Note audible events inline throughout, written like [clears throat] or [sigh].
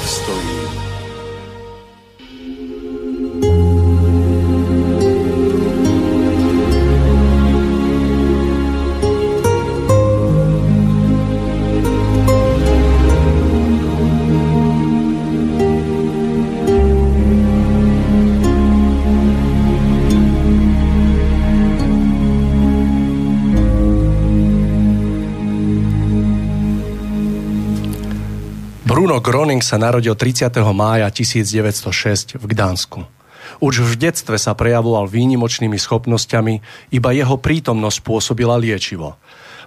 обстоит. Obstojí? Groning sa narodil 30. mája 1906 v Gdansku. Už v detstve sa prejavoval výnimočnými schopnosťami, iba jeho prítomnosť pôsobila liečivo.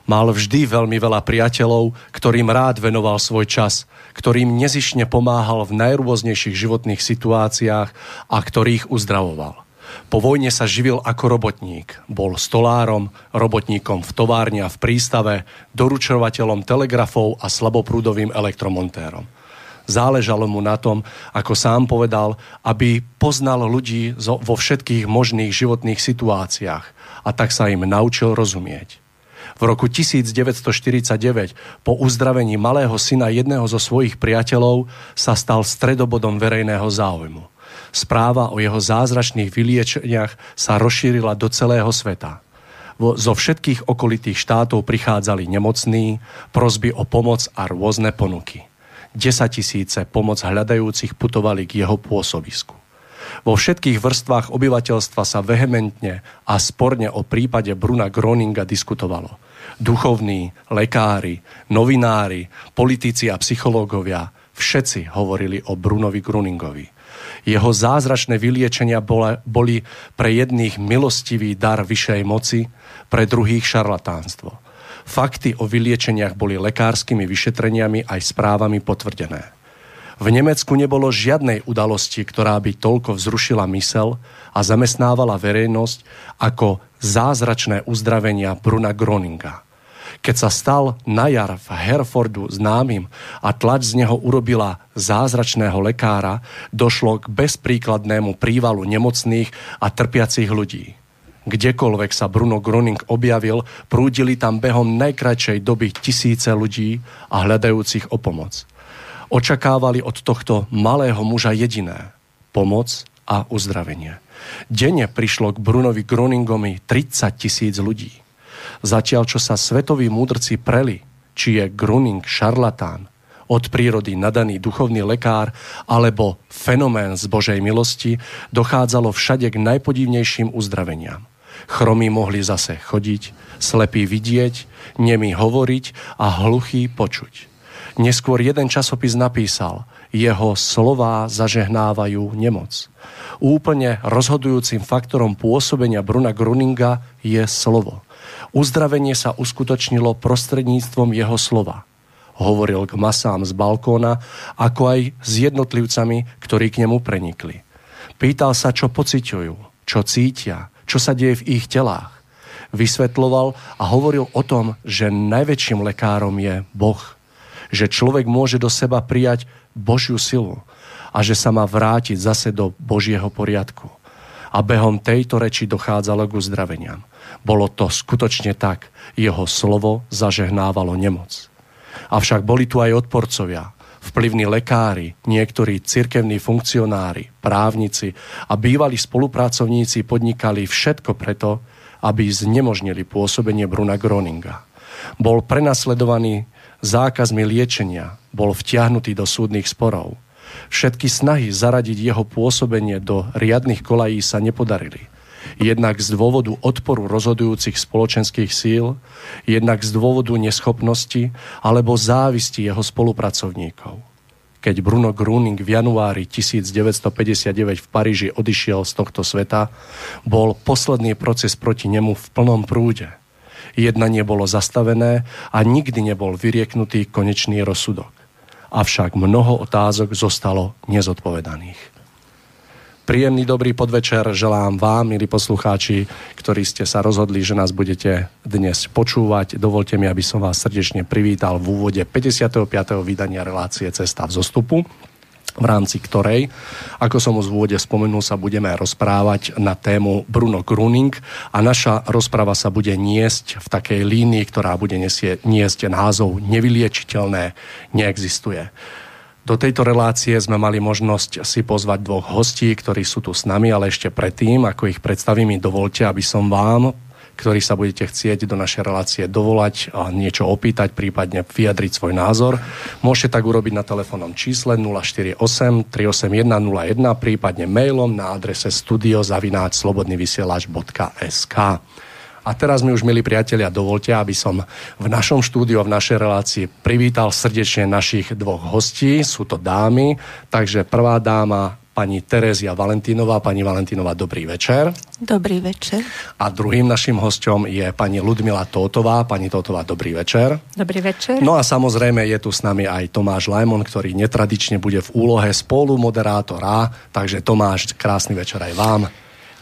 Mal vždy veľmi veľa priateľov, ktorým rád venoval svoj čas, ktorým nezišne pomáhal v najrôznejších životných situáciách a ktorých uzdravoval. Po vojne sa živil ako robotník. Bol stolárom, robotníkom v továrni a v prístave, doručovateľom telegrafov a slaboprúdovým elektromontérom. Záležalo mu na tom, ako sám povedal, aby poznal ľudí vo všetkých možných životných situáciách a tak sa im naučil rozumieť. V roku 1949 po uzdravení malého syna jedného zo svojich priateľov sa stal stredobodom verejného záujmu. Správa o jeho zázračných vyliečeniach sa rozšírila do celého sveta. Zo všetkých okolitých štátov prichádzali nemocní, prosby o pomoc a rôzne ponuky. 10 tisíce pomoc hľadajúcich putovali k jeho pôsobisku. Vo všetkých vrstvách obyvateľstva sa vehementne a sporne o prípade Bruna Groninga diskutovalo. Duchovní, lekári, novinári, politici a psychológovia všetci hovorili o Brunovi Gruningovi. Jeho zázračné vyliečenia boli pre jedných milostivý dar vyššej moci, pre druhých šarlatánstvo. Fakty o vyliečeniach boli lekárskymi vyšetreniami aj správami potvrdené. V Nemecku nebolo žiadnej udalosti, ktorá by toľko vzrušila mysel a zamestnávala verejnosť ako zázračné uzdravenia Bruna Groninga. Keď sa stal na jar v Herfordu známym a tlač z neho urobila zázračného lekára, došlo k bezpríkladnému prívalu nemocných a trpiacich ľudí. Kdekoľvek sa Bruno Gruning objavil, prúdili tam behom najkračej doby tisíce ľudí a hľadajúcich o pomoc. Očakávali od tohto malého muža jediné – pomoc a uzdravenie. Denne prišlo k Brunovi Gruningomi 30 tisíc ľudí. Zatiaľ, čo sa svetoví múdrci preli, či je Gruning šarlatán, od prírody nadaný duchovný lekár alebo fenomén z Božej milosti, dochádzalo všade k najpodivnejším uzdraveniam. Chromí mohli zase chodiť, slepí vidieť, nemí hovoriť a hluchý počuť. Neskôr jeden časopis napísal, jeho slová zažehnávajú nemoc. Úplne rozhodujúcim faktorom pôsobenia Bruna Gruninga je slovo. Uzdravenie sa uskutočnilo prostredníctvom jeho slova. Hovoril k masám z balkóna, ako aj s jednotlivcami, ktorí k nemu prenikli. Pýtal sa, čo pociťujú, čo cítia, čo sa deje v ich telách. Vysvetloval a hovoril o tom, že najväčším lekárom je Boh. Že človek môže do seba prijať Božiu silu a že sa má vrátiť zase do Božieho poriadku. A behom tejto reči dochádzalo k uzdraveniam. Bolo to skutočne tak. Jeho slovo zažehnávalo nemoc. Avšak boli tu aj odporcovia, vplyvní lekári, niektorí cirkevní funkcionári, právnici a bývalí spolupracovníci podnikali všetko preto, aby znemožnili pôsobenie Bruna Groninga. Bol prenasledovaný zákazmi liečenia, bol vtiahnutý do súdnych sporov. Všetky snahy zaradiť jeho pôsobenie do riadnych kolají sa nepodarili. Jednak z dôvodu odporu rozhodujúcich spoločenských síl, jednak z dôvodu neschopnosti alebo závisti jeho spolupracovníkov. Keď Bruno Gruning v januári 1959 v Paríži odišiel z tohto sveta, bol posledný proces proti nemu v plnom prúde. Jednanie bolo zastavené a nikdy nebol vyrieknutý konečný rozsudok. Avšak mnoho otázok zostalo nezodpovedaných. Príjemný dobrý podvečer želám vám, milí poslucháči, ktorí ste sa rozhodli, že nás budete dnes počúvať. Dovolte mi, aby som vás srdečne privítal v úvode 55. vydania relácie Cesta v zostupu v rámci ktorej, ako som už v úvode spomenul, sa budeme rozprávať na tému Bruno Gruning a naša rozpráva sa bude niesť v takej línii, ktorá bude nesie, niesť názov Nevyliečiteľné neexistuje. Do tejto relácie sme mali možnosť si pozvať dvoch hostí, ktorí sú tu s nami, ale ešte predtým, ako ich predstavím, mi dovolte, aby som vám, ktorí sa budete chcieť do našej relácie dovolať a niečo opýtať, prípadne vyjadriť svoj názor. Môžete tak urobiť na telefónnom čísle 048 381 01, prípadne mailom na adrese studiozavináčslobodnyvysielač.sk. A teraz mi už, milí priatelia, dovolte, aby som v našom štúdiu a v našej relácii privítal srdečne našich dvoch hostí. Sú to dámy, takže prvá dáma pani Terezia Valentínová. Pani Valentínová, dobrý večer. Dobrý večer. A druhým našim hostom je pani Ludmila Tótová. Pani Tótová, dobrý večer. Dobrý večer. No a samozrejme je tu s nami aj Tomáš Lajmon, ktorý netradične bude v úlohe spolumoderátora. Takže Tomáš, krásny večer aj vám.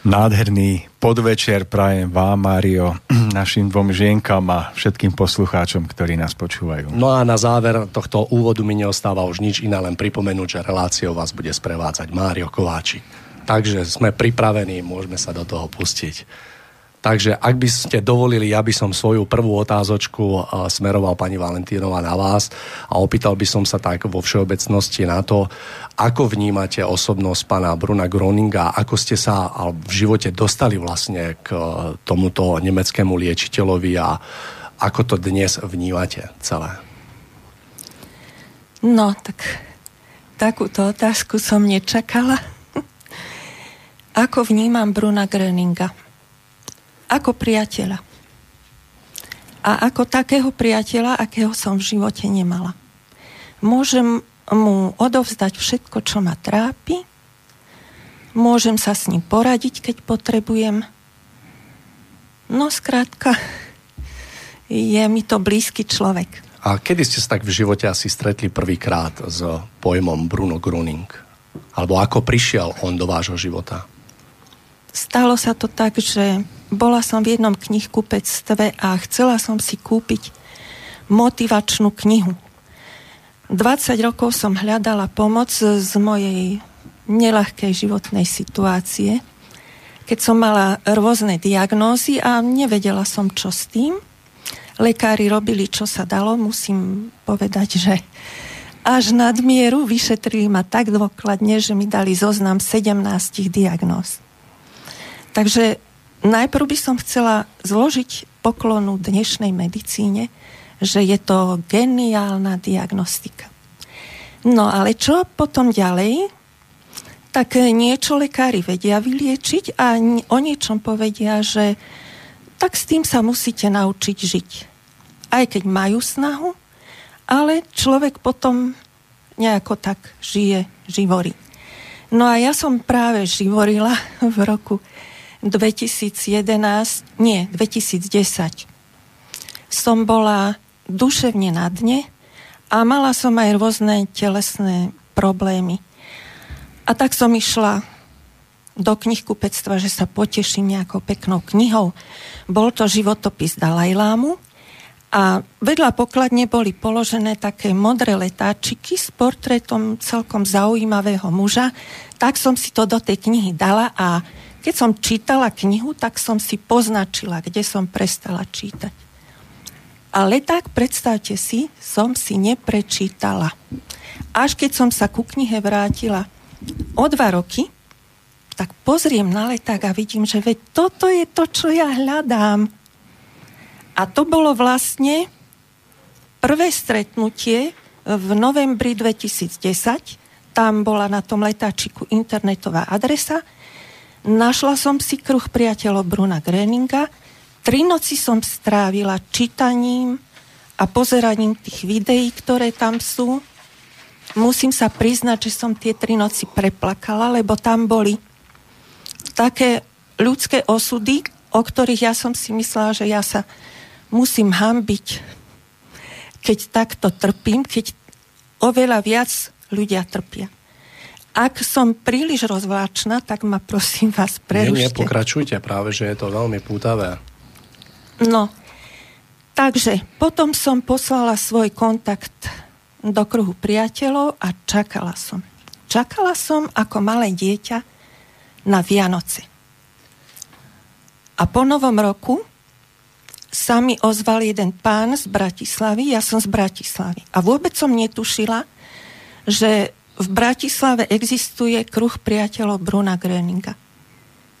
Nádherný podvečer prajem vám, Mário, [clears throat] našim dvom žienkam a všetkým poslucháčom, ktorí nás počúvajú. No a na záver tohto úvodu mi neostáva už nič iné, len pripomenúť, že reláciou vás bude sprevádzať Mário Kováčik. Takže sme pripravení, môžeme sa do toho pustiť. Takže ak by ste dovolili, ja by som svoju prvú otázočku eh, smeroval pani Valentínova na vás a opýtal by som sa tak vo všeobecnosti na to, ako vnímate osobnosť pána Bruna Groninga, ako ste sa v živote dostali vlastne k eh, tomuto nemeckému liečiteľovi a ako to dnes vnímate celé? No, tak takúto otázku som nečakala. [laughs] Ako vnímam Bruna Groninga? Ako priateľa. A ako takého priateľa, akého som v živote nemala. Môžem mu odovzdať všetko, čo ma trápi, môžem sa s ním poradiť, keď potrebujem. No, skrátka, je mi to blízky človek. A kedy ste sa tak v živote asi stretli prvýkrát s pojmom Bruno Gruning? Alebo ako prišiel on do vášho života? Stalo sa to tak, že bola som v jednom knihkupectve a chcela som si kúpiť motivačnú knihu. 20 rokov som hľadala pomoc z mojej nelahkej životnej situácie, keď som mala rôzne diagnózy a nevedela som, čo s tým. Lekári robili, čo sa dalo, musím povedať, že až nadmieru vyšetrili ma tak dôkladne, že mi dali zoznam 17 diagnóz. Takže najprv by som chcela zložiť poklonu dnešnej medicíne, že je to geniálna diagnostika. No ale čo potom ďalej? Tak niečo lekári vedia vyliečiť a o niečom povedia, že tak s tým sa musíte naučiť žiť. Aj keď majú snahu, ale človek potom nejako tak žije, živorí. No a ja som práve živorila v roku 2011, nie, 2010 som bola duševne na dne a mala som aj rôzne telesné problémy. A tak som išla do knihkupectva, že sa poteším nejakou peknou knihou. Bol to životopis Dalajlámu a vedľa pokladne boli položené také modré letáčiky s portrétom celkom zaujímavého muža. Tak som si to do tej knihy dala a keď som čítala knihu, tak som si poznačila, kde som prestala čítať. Ale tak predstavte si, som si neprečítala. Až keď som sa ku knihe vrátila o dva roky, tak pozriem na leták a vidím, že veď toto je to, čo ja hľadám. A to bolo vlastne prvé stretnutie v novembri 2010 tam bola na tom letáčiku internetová adresa. Našla som si kruh priateľov Bruna Greninga. Tri noci som strávila čítaním a pozeraním tých videí, ktoré tam sú. Musím sa priznať, že som tie tri noci preplakala, lebo tam boli také ľudské osudy, o ktorých ja som si myslela, že ja sa musím hambiť, keď takto trpím, keď oveľa viac ľudia trpia. Ak som príliš rozvláčna, tak ma prosím vás prerušte. Nie, nie, pokračujte, práve, že je to veľmi pútavé. No, takže potom som poslala svoj kontakt do kruhu priateľov a čakala som. Čakala som ako malé dieťa na Vianoce. A po novom roku sa mi ozval jeden pán z Bratislavy, ja som z Bratislavy. A vôbec som netušila, že v Bratislave existuje kruh priateľov Bruna Gröninga.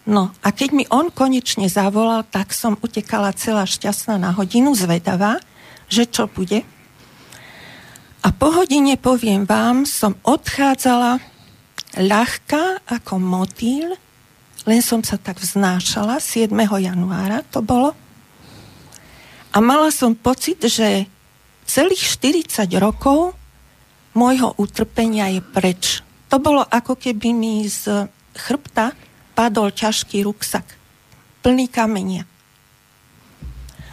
No a keď mi on konečne zavolal, tak som utekala celá šťastná na hodinu, zvedavá, že čo bude. A po hodine, poviem vám, som odchádzala ľahká ako motýl, len som sa tak vznášala, 7. januára to bolo. A mala som pocit, že celých 40 rokov môjho utrpenia je preč. To bolo ako keby mi z chrbta padol ťažký ruksak, plný kamenia.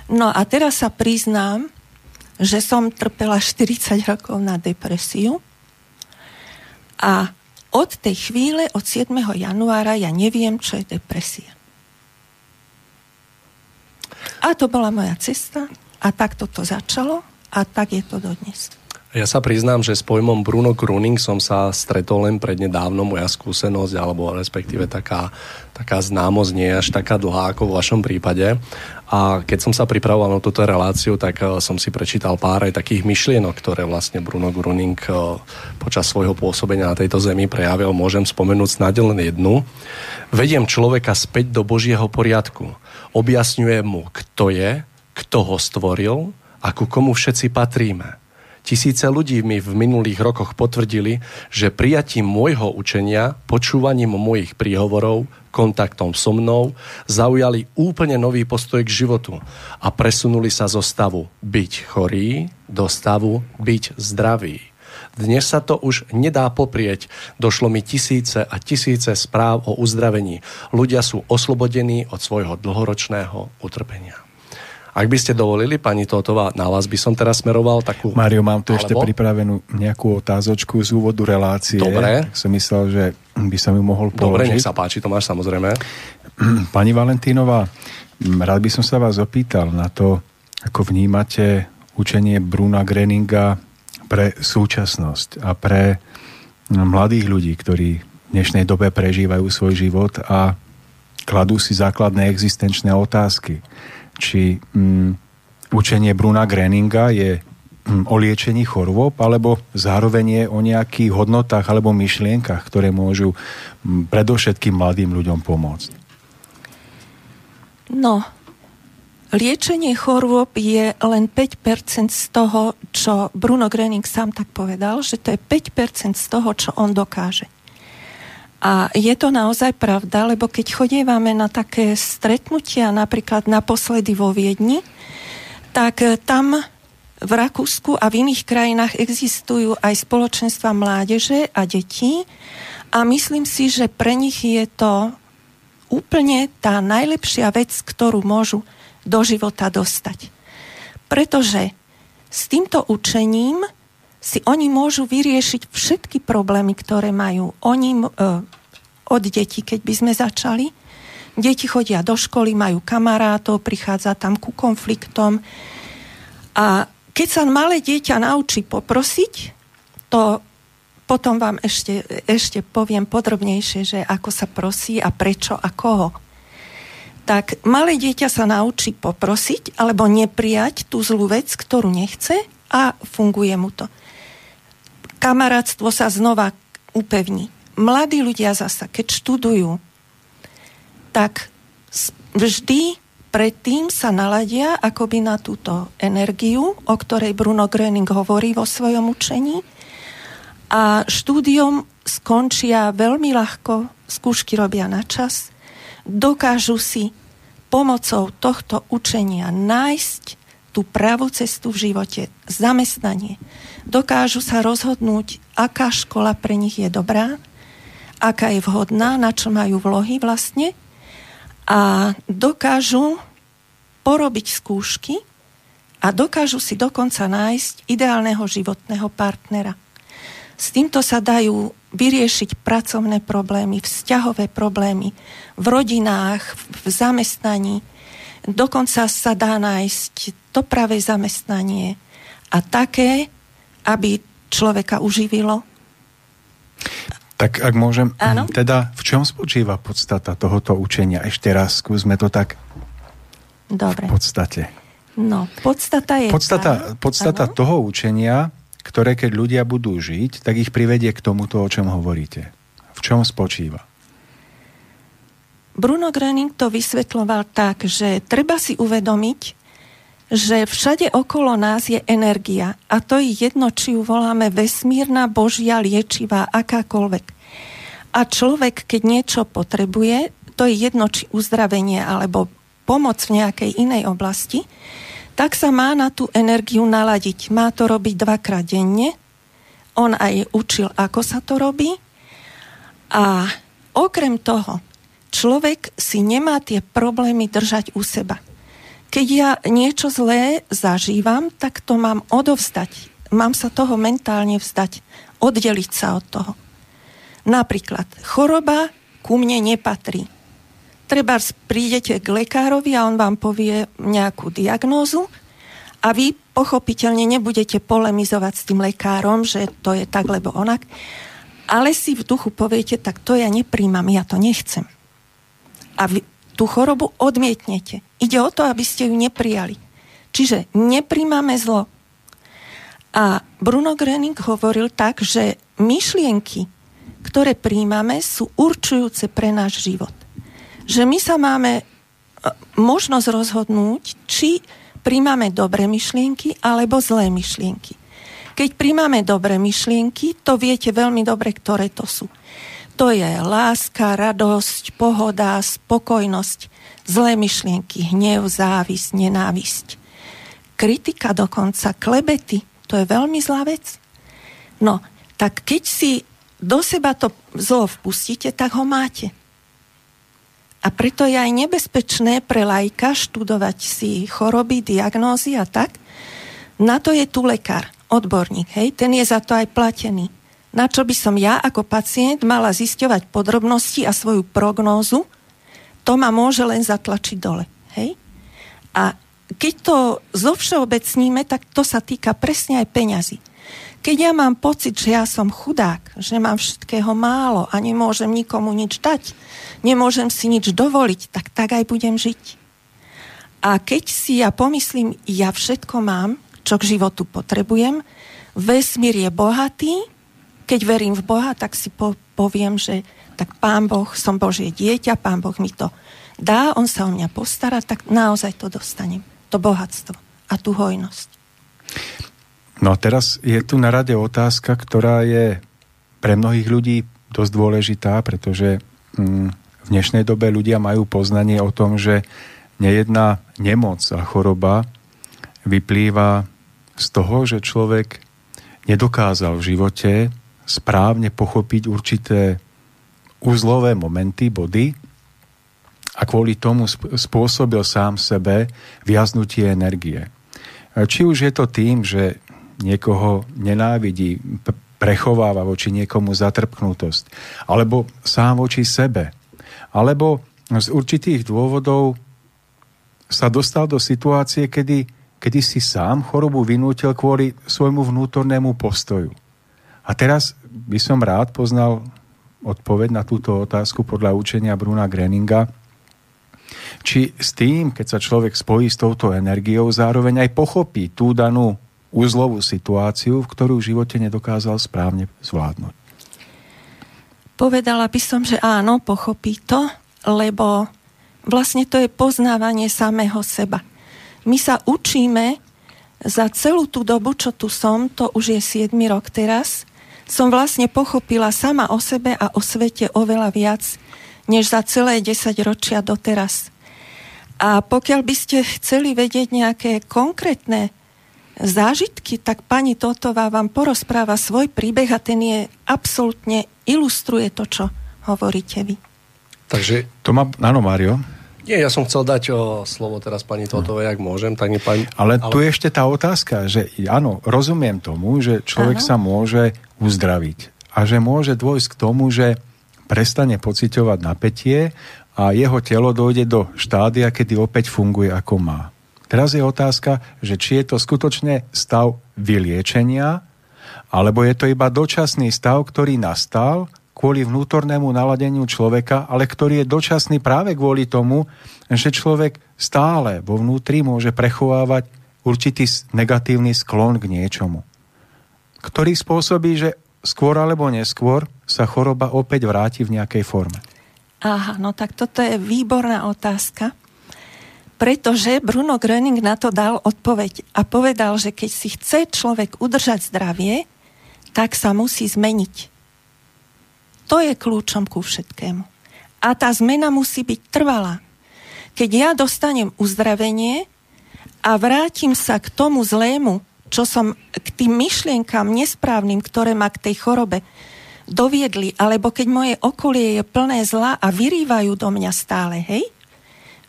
No a teraz sa priznám, že som trpela 40 rokov na depresiu a od tej chvíle, od 7. januára, ja neviem, čo je depresia. A to bola moja cesta a takto to začalo a tak je to dodnes. Ja sa priznám, že s pojmom Bruno Gruning som sa stretol len prednedávno. Moja skúsenosť, alebo respektíve taká, taká známosť nie je až taká dlhá ako v vašom prípade. A keď som sa pripravoval na túto reláciu, tak eh, som si prečítal pár aj takých myšlienok, ktoré vlastne Bruno Gruning eh, počas svojho pôsobenia na tejto zemi prejavil. Môžem spomenúť snáď len jednu. Vediem človeka späť do Božieho poriadku. Objasňuje mu, kto je, kto ho stvoril a ku komu všetci patríme Tisíce ľudí mi v minulých rokoch potvrdili, že prijatím môjho učenia, počúvaním mojich príhovorov, kontaktom so mnou, zaujali úplne nový postoj k životu a presunuli sa zo stavu byť chorý do stavu byť zdravý. Dnes sa to už nedá poprieť. Došlo mi tisíce a tisíce správ o uzdravení. Ľudia sú oslobodení od svojho dlhoročného utrpenia. Ak by ste dovolili, pani Totová, na vás by som teraz smeroval takú... Mario, mám tu alebo... ešte pripravenú nejakú otázočku z úvodu relácie. Dobre. Tak som myslel, že by som ju mohol položiť. Dobre, nech sa páči, to máš samozrejme. [clears throat] Pani Valentínová, rád by som sa vás opýtal na to, ako vnímate učenie Bruna Greninga pre súčasnosť a pre mladých ľudí, ktorí v dnešnej dobe prežívajú svoj život a kladú si základné existenčné otázky či mm, učenie Bruna Greninga je mm, o liečení chorôb, alebo zároveň je o nejakých hodnotách alebo myšlienkach, ktoré môžu mm, predovšetkým mladým ľuďom pomôcť? No, liečenie chorôb je len 5% z toho, čo Bruno Grening sám tak povedal, že to je 5% z toho, čo on dokáže. A je to naozaj pravda, lebo keď chodievame na také stretnutia, napríklad naposledy vo Viedni, tak eh, tam v Rakúsku a v iných krajinách existujú aj spoločenstva mládeže a detí a myslím si, že pre nich je to úplne tá najlepšia vec, ktorú môžu do života dostať. Pretože s týmto učením si oni môžu vyriešiť všetky problémy, ktoré majú oni e, od detí, keď by sme začali. Deti chodia do školy, majú kamarátov, prichádza tam ku konfliktom. A keď sa malé dieťa naučí poprosiť, to potom vám ešte, ešte poviem podrobnejšie, že ako sa prosí a prečo a koho. Tak malé dieťa sa naučí poprosiť alebo neprijať tú zlú vec, ktorú nechce a funguje mu to kamarátstvo sa znova upevní. Mladí ľudia zasa, keď študujú, tak vždy predtým sa naladia akoby na túto energiu, o ktorej Bruno Gröning hovorí vo svojom učení A štúdium skončia veľmi ľahko, skúšky robia na čas, dokážu si pomocou tohto učenia nájsť tú pravú cestu v živote, zamestnanie. Dokážu sa rozhodnúť, aká škola pre nich je dobrá, aká je vhodná, na čo majú vlohy vlastne a dokážu porobiť skúšky a dokážu si dokonca nájsť ideálneho životného partnera. S týmto sa dajú vyriešiť pracovné problémy, vzťahové problémy v rodinách, v zamestnaní. Dokonca sa dá nájsť to pravé zamestnanie a také, aby človeka uživilo. Tak ak môžem, Áno? teda v čom spočíva podstata tohoto učenia? Ešte raz skúsme to tak Dobre. v podstate. No, podstata je... Podstata, podstata toho učenia ktoré keď ľudia budú žiť, tak ich privedie k tomuto, o čom hovoríte. V čom spočíva? Bruno Gröning to vysvetloval tak, že treba si uvedomiť, že všade okolo nás je energia a to je jedno, či ju voláme vesmírna, božia, liečivá, akákoľvek. A človek, keď niečo potrebuje, to je jedno, či uzdravenie alebo pomoc v nejakej inej oblasti, tak sa má na tú energiu naladiť. Má to robiť dvakrát denne. On aj učil, ako sa to robí. A okrem toho, človek si nemá tie problémy držať u seba. Keď ja niečo zlé zažívam, tak to mám odovzdať. Mám sa toho mentálne vzdať. Oddeliť sa od toho. Napríklad, choroba ku mne nepatrí treba prídete k lekárovi a on vám povie nejakú diagnózu a vy pochopiteľne nebudete polemizovať s tým lekárom, že to je tak, lebo onak, ale si v duchu poviete, tak to ja nepríjmam, ja to nechcem. A vy tú chorobu odmietnete. Ide o to, aby ste ju neprijali. Čiže nepríjmame zlo. A Bruno Gröning hovoril tak, že myšlienky, ktoré príjmame, sú určujúce pre náš život že my sa máme e, možnosť rozhodnúť, či príjmame dobré myšlienky alebo zlé myšlienky. Keď príjmame dobré myšlienky, to viete veľmi dobre, ktoré to sú. To je láska, radosť, pohoda, spokojnosť, zlé myšlienky, hnev, závisť, nenávisť. Kritika dokonca, klebety, to je veľmi zlá vec. No, tak keď si do seba to zlo vpustíte, tak ho máte. A preto je aj nebezpečné pre lajka študovať si choroby, diagnózy a tak. Na to je tu lekár, odborník, hej, ten je za to aj platený. Na čo by som ja ako pacient mala zisťovať podrobnosti a svoju prognózu, to ma môže len zatlačiť dole, hej. A keď to zovšeobecníme, tak to sa týka presne aj peňazí. Keď ja mám pocit, že ja som chudák, že mám všetkého málo a nemôžem nikomu nič dať, nemôžem si nič dovoliť, tak tak aj budem žiť. A keď si ja pomyslím, ja všetko mám, čo k životu potrebujem, vesmír je bohatý, keď verím v Boha, tak si po, poviem, že tak Pán Boh, som Božie dieťa, Pán Boh mi to dá, On sa o mňa postará, tak naozaj to dostanem. To bohatstvo a tú hojnosť. No a teraz je tu na rade otázka, ktorá je pre mnohých ľudí dosť dôležitá, pretože mm, v dnešnej dobe ľudia majú poznanie o tom, že nejedná nemoc a choroba vyplýva z toho, že človek nedokázal v živote správne pochopiť určité úzlové momenty, body a kvôli tomu spôsobil sám sebe viaznutie energie. Či už je to tým, že niekoho nenávidí, prechováva voči niekomu zatrpknutosť, alebo sám voči sebe, alebo z určitých dôvodov sa dostal do situácie, kedy, kedy si sám chorobu vynútil kvôli svojmu vnútornému postoju. A teraz by som rád poznal odpoveď na túto otázku podľa učenia Bruna Greninga, či s tým, keď sa človek spojí s touto energiou, zároveň aj pochopí tú danú úzlovú situáciu, v ktorú v živote nedokázal správne zvládnuť? Povedala by som, že áno, pochopí to, lebo vlastne to je poznávanie samého seba. My sa učíme za celú tú dobu, čo tu som, to už je 7 rok teraz, som vlastne pochopila sama o sebe a o svete oveľa viac, než za celé 10 ročia doteraz. A pokiaľ by ste chceli vedieť nejaké konkrétne zážitky, tak pani Totová vám porozpráva svoj príbeh a ten je absolútne ilustruje to, čo hovoríte vy. Takže to má, áno Mário? Nie, ja som chcel dať o slovo teraz pani Totovej, ak môžem. Tak pani, ale, ale tu je ešte tá otázka, že áno, rozumiem tomu, že človek Aha. sa môže uzdraviť a že môže dôjsť k tomu, že prestane pociťovať napätie a jeho telo dojde do štádia, kedy opäť funguje ako má. Teraz je otázka, že či je to skutočne stav vyliečenia, alebo je to iba dočasný stav, ktorý nastal kvôli vnútornému naladeniu človeka, ale ktorý je dočasný práve kvôli tomu, že človek stále vo vnútri môže prechovávať určitý negatívny sklon k niečomu, ktorý spôsobí, že skôr alebo neskôr sa choroba opäť vráti v nejakej forme. Aha, no tak toto je výborná otázka, pretože Bruno Gröning na to dal odpoveď a povedal, že keď si chce človek udržať zdravie, tak sa musí zmeniť. To je kľúčom ku všetkému. A tá zmena musí byť trvalá. Keď ja dostanem uzdravenie a vrátim sa k tomu zlému, čo som k tým myšlienkam nesprávnym, ktoré ma k tej chorobe doviedli, alebo keď moje okolie je plné zla a vyrývajú do mňa stále, hej?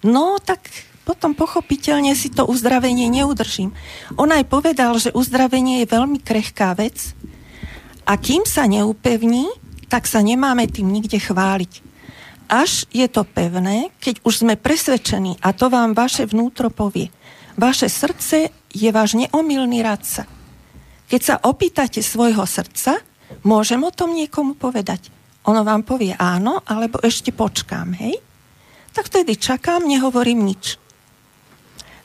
No, tak potom pochopiteľne si to uzdravenie neudržím. On aj povedal, že uzdravenie je veľmi krehká vec a kým sa neupevní, tak sa nemáme tým nikde chváliť. Až je to pevné, keď už sme presvedčení, a to vám vaše vnútro povie. Vaše srdce je váš neomilný radca. Keď sa opýtate svojho srdca, môžem o tom niekomu povedať. Ono vám povie áno, alebo ešte počkám, hej? Tak vtedy čakám, nehovorím nič.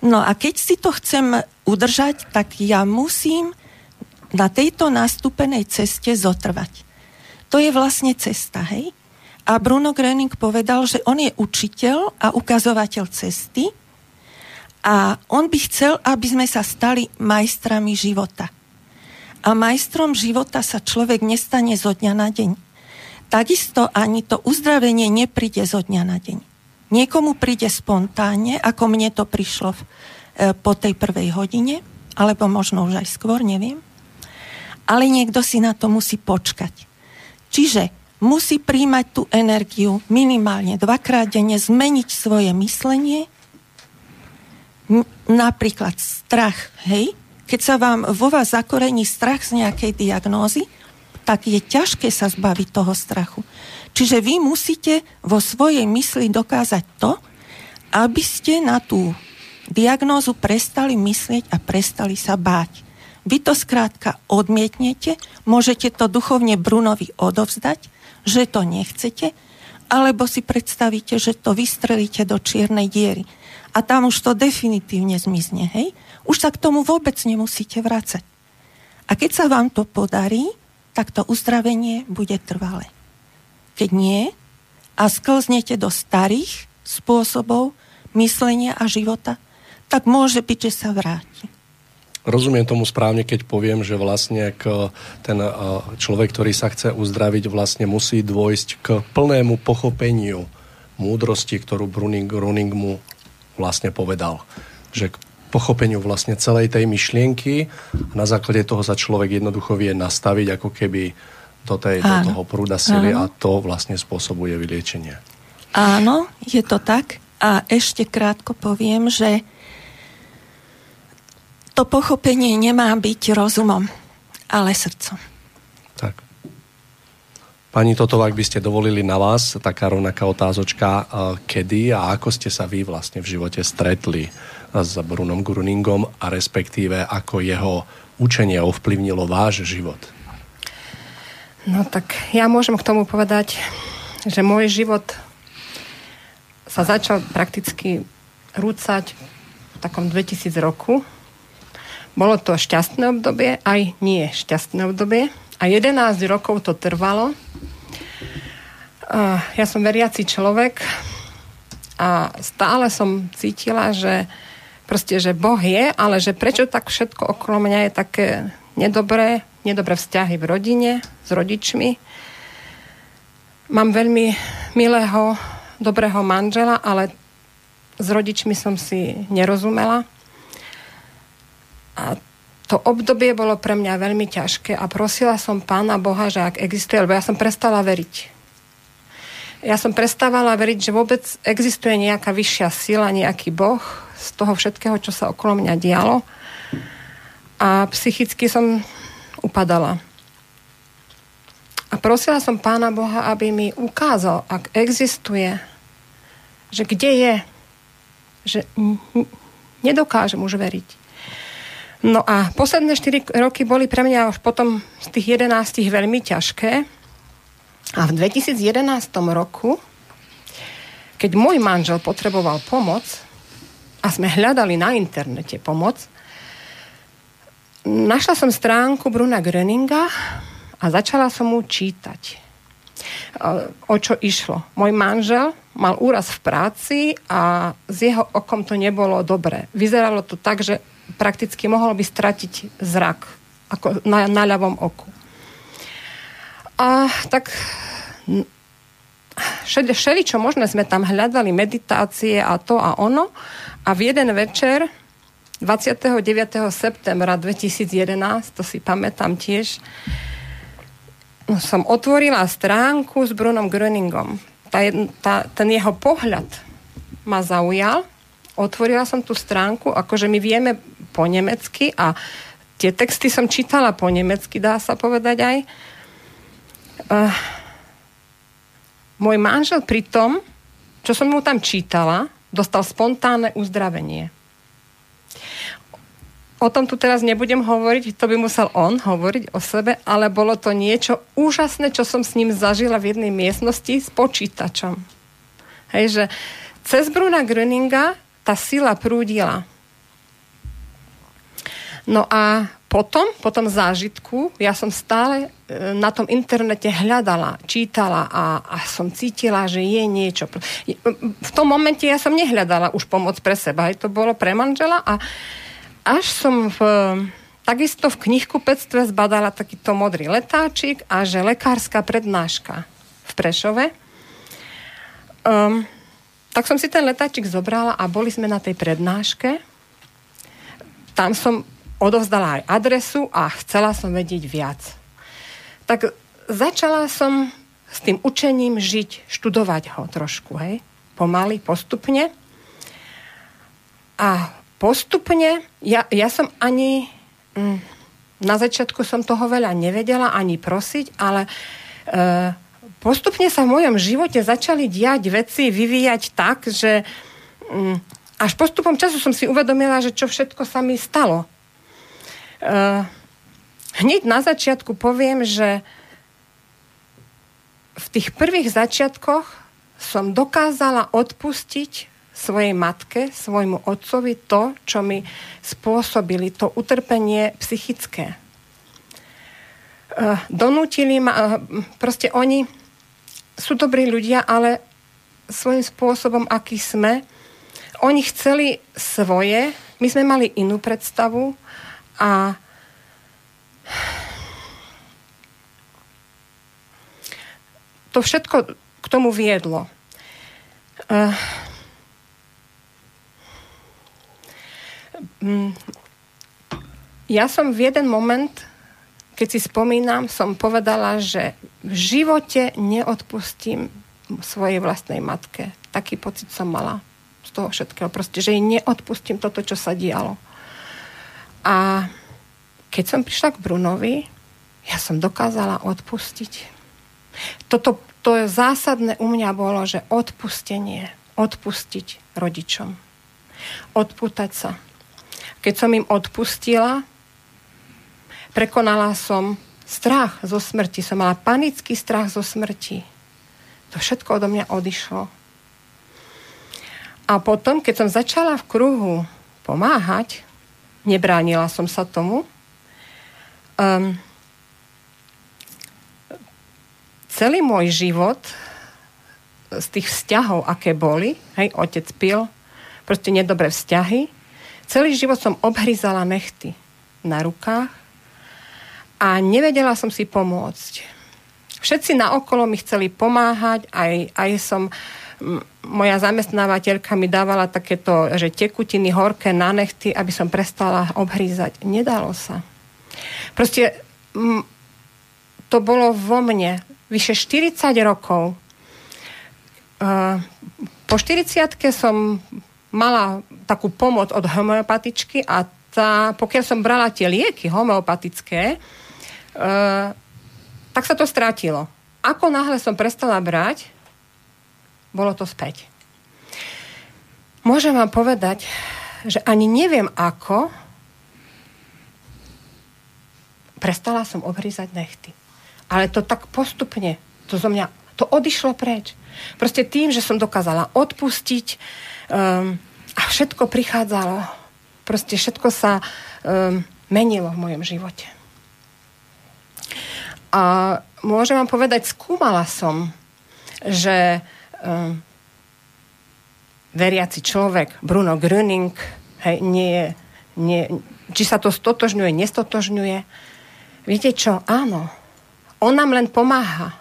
No a keď si to chcem udržať, tak ja musím na tejto nastúpenej ceste zotrvať. To je vlastne cesta, hej? A Bruno Gröning povedal, že on je učiteľ a ukazovateľ cesty a on by chcel, aby sme sa stali majstrami života. A majstrom života sa človek nestane zo dňa na deň. Takisto ani to uzdravenie nepríde zo dňa na deň. Niekomu príde spontánne, ako mne to prišlo v, e, po tej prvej hodine, alebo možno už aj skôr, neviem. Ale niekto si na to musí počkať. Čiže musí príjmať tú energiu minimálne dvakrát denne, zmeniť svoje myslenie, napríklad strach, hej? Keď sa vám vo vás zakorení strach z nejakej diagnózy, tak je ťažké sa zbaviť toho strachu. Čiže vy musíte vo svojej mysli dokázať to, aby ste na tú diagnózu prestali myslieť a prestali sa báť. Vy to skrátka odmietnete, môžete to duchovne Brunovi odovzdať, že to nechcete, alebo si predstavíte, že to vystrelíte do čiernej diery. A tam už to definitívne zmizne, hej? Už sa k tomu vôbec nemusíte vrácať. A keď sa vám to podarí, tak to uzdravenie bude trvalé. Keď nie a sklznete do starých spôsobov myslenia a života, tak môže byť, že sa vráti. Rozumiem tomu správne, keď poviem, že vlastne k, ten človek, ktorý sa chce uzdraviť, vlastne musí dôjsť k plnému pochopeniu múdrosti, ktorú Bruning, Bruning mu vlastne povedal. Že k pochopeniu vlastne celej tej myšlienky a na základe toho sa človek jednoducho vie nastaviť ako keby do, tej, do toho prúda sily Áno. a to vlastne spôsobuje vyliečenie. Áno, je to tak. A ešte krátko poviem, že to pochopenie nemá byť rozumom, ale srdcom. Tak. Pani toto, ak by ste dovolili na vás, taká rovnaká otázočka, kedy a ako ste sa vy vlastne v živote stretli s Brunom Gruningom a respektíve ako jeho učenie ovplyvnilo váš život? No tak ja môžem k tomu povedať, že môj život sa začal prakticky rúcať v takom 2000 roku, bolo to šťastné obdobie, aj nie šťastné obdobie. A 11 rokov to trvalo. Ja som veriaci človek a stále som cítila, že proste, že Boh je, ale že prečo tak všetko okolo mňa je také nedobré, nedobré vzťahy v rodine s rodičmi. Mám veľmi milého, dobrého manžela, ale s rodičmi som si nerozumela. A to obdobie bolo pre mňa veľmi ťažké a prosila som Pána Boha, že ak existuje, lebo ja som prestala veriť. Ja som prestávala veriť, že vôbec existuje nejaká vyššia sila, nejaký Boh z toho všetkého, čo sa okolo mňa dialo. A psychicky som upadala. A prosila som Pána Boha, aby mi ukázal, ak existuje, že kde je, že nedokážem už veriť. No a posledné 4 roky boli pre mňa už potom z tých 11 veľmi ťažké. A v 2011 roku, keď môj manžel potreboval pomoc a sme hľadali na internete pomoc, našla som stránku Bruna Gröninga a začala som mu čítať. O čo išlo? Môj manžel mal úraz v práci a s jeho okom to nebolo dobré. Vyzeralo to tak, že prakticky mohol by stratiť zrak ako na, na ľavom oku. A tak všeli, čo možné sme tam hľadali, meditácie a to a ono. A v jeden večer 29. septembra 2011, to si pamätám tiež, som otvorila stránku s Brunom Gröningom. Tá, tá, ten jeho pohľad ma zaujal. Otvorila som tú stránku, akože my vieme po nemecky a tie texty som čítala po nemecky, dá sa povedať aj. Uh, môj manžel pri tom, čo som mu tam čítala, dostal spontánne uzdravenie. O tom tu teraz nebudem hovoriť, to by musel on hovoriť o sebe, ale bolo to niečo úžasné, čo som s ním zažila v jednej miestnosti s počítačom. Hej, že cez Bruna Gröninga tá sila prúdila. No a potom, po tom zážitku, ja som stále e, na tom internete hľadala, čítala a, a som cítila, že je niečo. V tom momente ja som nehľadala už pomoc pre seba, to bolo pre manžela a až som v, takisto v knihkupectve zbadala takýto modrý letáčik a že lekárska prednáška v Prešove. Um, tak som si ten letáčik zobrala a boli sme na tej prednáške. Tam som odovzdala aj adresu a chcela som vedieť viac. Tak začala som s tým učením žiť, študovať ho trošku, hej, pomaly, postupne. A postupne, ja, ja som ani, mm, na začiatku som toho veľa nevedela, ani prosiť, ale e, postupne sa v mojom živote začali diať veci, vyvíjať tak, že mm, až postupom času som si uvedomila, že čo všetko sa mi stalo. Eh, hneď na začiatku poviem, že v tých prvých začiatkoch som dokázala odpustiť svojej matke, svojmu otcovi to, čo mi spôsobili, to utrpenie psychické. Eh, donútili ma, eh, proste oni sú dobrí ľudia, ale svojím spôsobom, aký sme, oni chceli svoje, my sme mali inú predstavu a to všetko k tomu viedlo. Uh, ja som v jeden moment, keď si spomínam, som povedala, že v živote neodpustím svojej vlastnej matke. Taký pocit som mala z toho všetkého. Proste, že jej neodpustím toto, čo sa dialo. A keď som prišla k Brunovi, ja som dokázala odpustiť. Toto to je zásadné u mňa bolo, že odpustenie, odpustiť rodičom. Odpútať sa. Keď som im odpustila, prekonala som strach zo smrti. Som mala panický strach zo smrti. To všetko odo mňa odišlo. A potom, keď som začala v kruhu pomáhať, nebránila som sa tomu. Um, celý môj život z tých vzťahov, aké boli, hej, otec pil, proste nedobré vzťahy, celý život som obhryzala nechty na rukách a nevedela som si pomôcť. Všetci na okolo mi chceli pomáhať, aj, aj som moja zamestnávateľka mi dávala takéto, že tekutiny horké na nechty, aby som prestala obhrízať. Nedalo sa. Proste m, to bolo vo mne vyše 40 rokov. Uh, po 40 som mala takú pomoc od homeopatičky a tá, pokiaľ som brala tie lieky homeopatické, uh, tak sa to strátilo. Ako náhle som prestala brať, bolo to späť. Môžem vám povedať, že ani neviem ako prestala som obrízať nechty. Ale to tak postupne, to zo mňa, to odišlo preč. Proste tým, že som dokázala odpustiť um, a všetko prichádzalo. Proste všetko sa um, menilo v mojom živote. A môžem vám povedať, skúmala som, že um, veriaci človek, Bruno Gröning, hej, nie, nie, či sa to stotožňuje, nestotožňuje. Viete čo? Áno. On nám len pomáha.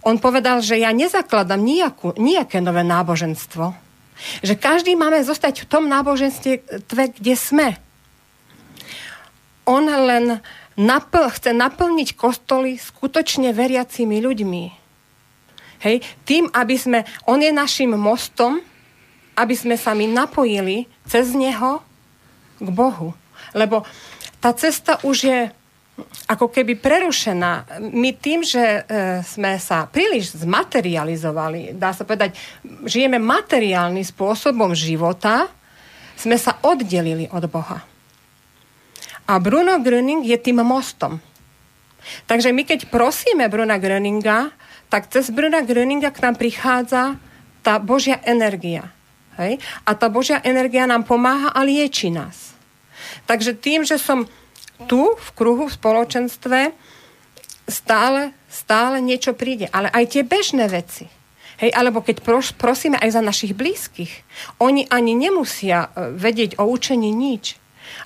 On povedal, že ja nezakladám nejakú, nejaké nové náboženstvo. Že každý máme zostať v tom náboženstve, kde sme. On len napl- chce naplniť kostoly skutočne veriacimi ľuďmi. Hej, tým, aby sme, on je našim mostom, aby sme sa my napojili cez neho k Bohu. Lebo tá cesta už je ako keby prerušená. My tým, že e, sme sa príliš zmaterializovali, dá sa povedať, žijeme materiálnym spôsobom života, sme sa oddelili od Boha. A Bruno Gröning je tým mostom. Takže my keď prosíme Bruna Gröninga, tak cez Bruna Gröninga k nám prichádza tá Božia energia. Hej? A tá Božia energia nám pomáha a lieči nás. Takže tým, že som tu v kruhu, v spoločenstve, stále, stále niečo príde. Ale aj tie bežné veci. Hej, alebo keď pros, prosíme aj za našich blízkych, oni ani nemusia e, vedieť o učení nič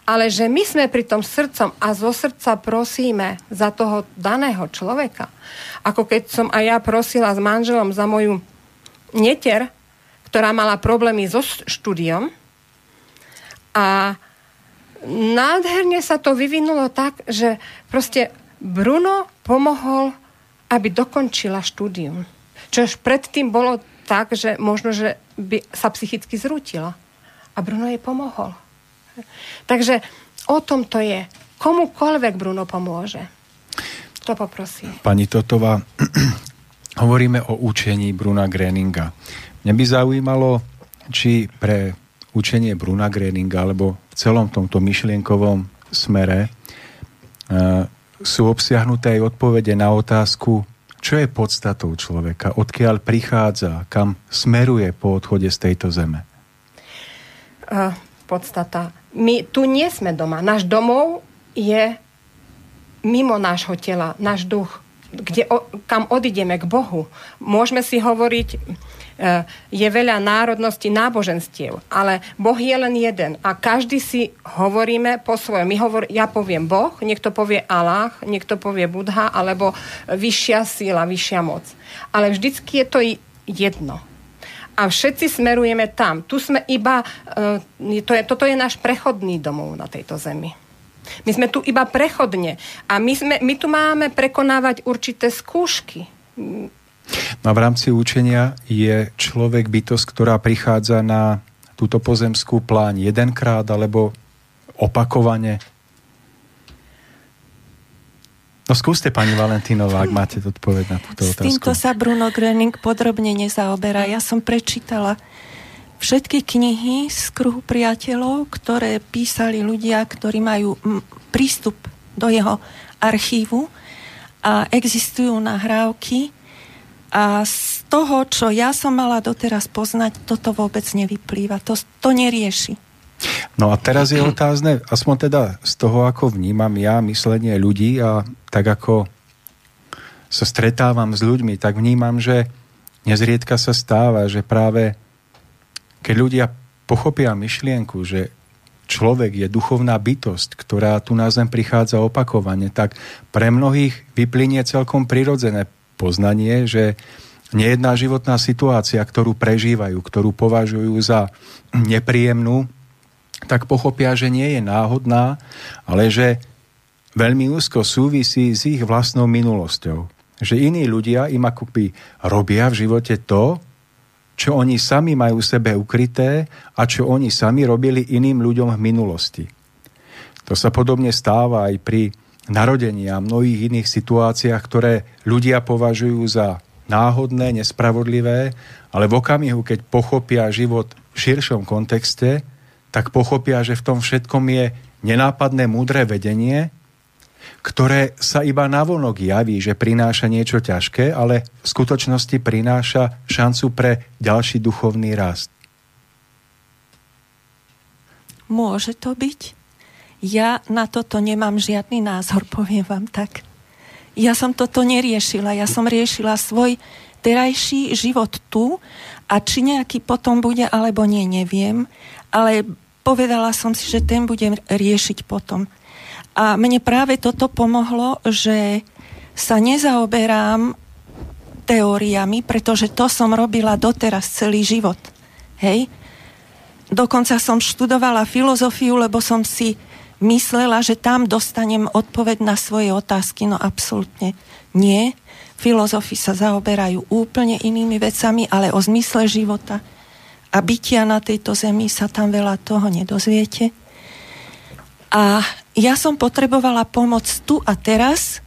ale že my sme pri tom srdcom a zo srdca prosíme za toho daného človeka. Ako keď som aj ja prosila s manželom za moju neter, ktorá mala problémy so štúdiom a nádherne sa to vyvinulo tak, že proste Bruno pomohol, aby dokončila štúdium. Čož predtým bolo tak, že možno, že by sa psychicky zrútila. A Bruno jej pomohol. Takže o tom to je. Komukoľvek Bruno pomôže. To poprosím. Pani Totová, [clears throat] hovoríme o učení Bruna Greninga. Mňa by zaujímalo, či pre učenie Bruna Greninga alebo v celom tomto myšlienkovom smere uh, sú obsiahnuté aj odpovede na otázku, čo je podstatou človeka, odkiaľ prichádza, kam smeruje po odchode z tejto zeme. Uh, podstata my tu nie sme doma. Náš domov je mimo nášho tela, náš duch, kde, kam odideme k Bohu. Môžeme si hovoriť, e, je veľa národností, náboženstiev, ale Boh je len jeden a každý si hovoríme po svojom. My hovor, ja poviem Boh, niekto povie Allah, niekto povie Budha, alebo vyššia síla, vyššia moc. Ale vždycky je to jedno a všetci smerujeme tam. Tu sme iba, uh, to je, toto je náš prechodný domov na tejto zemi. My sme tu iba prechodne a my, sme, my tu máme prekonávať určité skúšky. No a v rámci učenia je človek bytosť, ktorá prichádza na túto pozemskú pláň jedenkrát alebo opakovane No skúste, pani Valentínová, ak máte odpoveď na túto otázku. S týmto sa Bruno Gröning podrobne nezaoberá. Ja som prečítala všetky knihy z kruhu priateľov, ktoré písali ľudia, ktorí majú prístup do jeho archívu a existujú nahrávky a z toho, čo ja som mala doteraz poznať, toto vôbec nevyplýva. To, to nerieši. No a teraz je otázne, aspoň teda z toho, ako vnímam ja myslenie ľudí a tak ako sa stretávam s ľuďmi, tak vnímam, že nezriedka sa stáva, že práve keď ľudia pochopia myšlienku, že človek je duchovná bytosť, ktorá tu na zem prichádza opakovane, tak pre mnohých vyplynie celkom prirodzené poznanie, že nejedná životná situácia, ktorú prežívajú, ktorú považujú za nepríjemnú, tak pochopia, že nie je náhodná, ale že veľmi úzko súvisí s ich vlastnou minulosťou. Že iní ľudia im akoby robia v živote to, čo oni sami majú v sebe ukryté a čo oni sami robili iným ľuďom v minulosti. To sa podobne stáva aj pri narodení a mnohých iných situáciách, ktoré ľudia považujú za náhodné, nespravodlivé, ale v okamihu, keď pochopia život v širšom kontexte, tak pochopia, že v tom všetkom je nenápadné múdre vedenie, ktoré sa iba navonok javí, že prináša niečo ťažké, ale v skutočnosti prináša šancu pre ďalší duchovný rast. Môže to byť? Ja na toto nemám žiadny názor, [laughs] poviem vám tak. Ja som toto neriešila, ja som riešila svoj terajší život tu a či nejaký potom bude alebo nie, neviem, ale povedala som si, že ten budem riešiť potom. A mne práve toto pomohlo, že sa nezaoberám teóriami, pretože to som robila doteraz celý život. Hej? Dokonca som študovala filozofiu, lebo som si myslela, že tam dostanem odpoveď na svoje otázky. No absolútne nie. Filozofi sa zaoberajú úplne inými vecami, ale o zmysle života a bytia na tejto zemi sa tam veľa toho nedozviete. A ja som potrebovala pomoc tu a teraz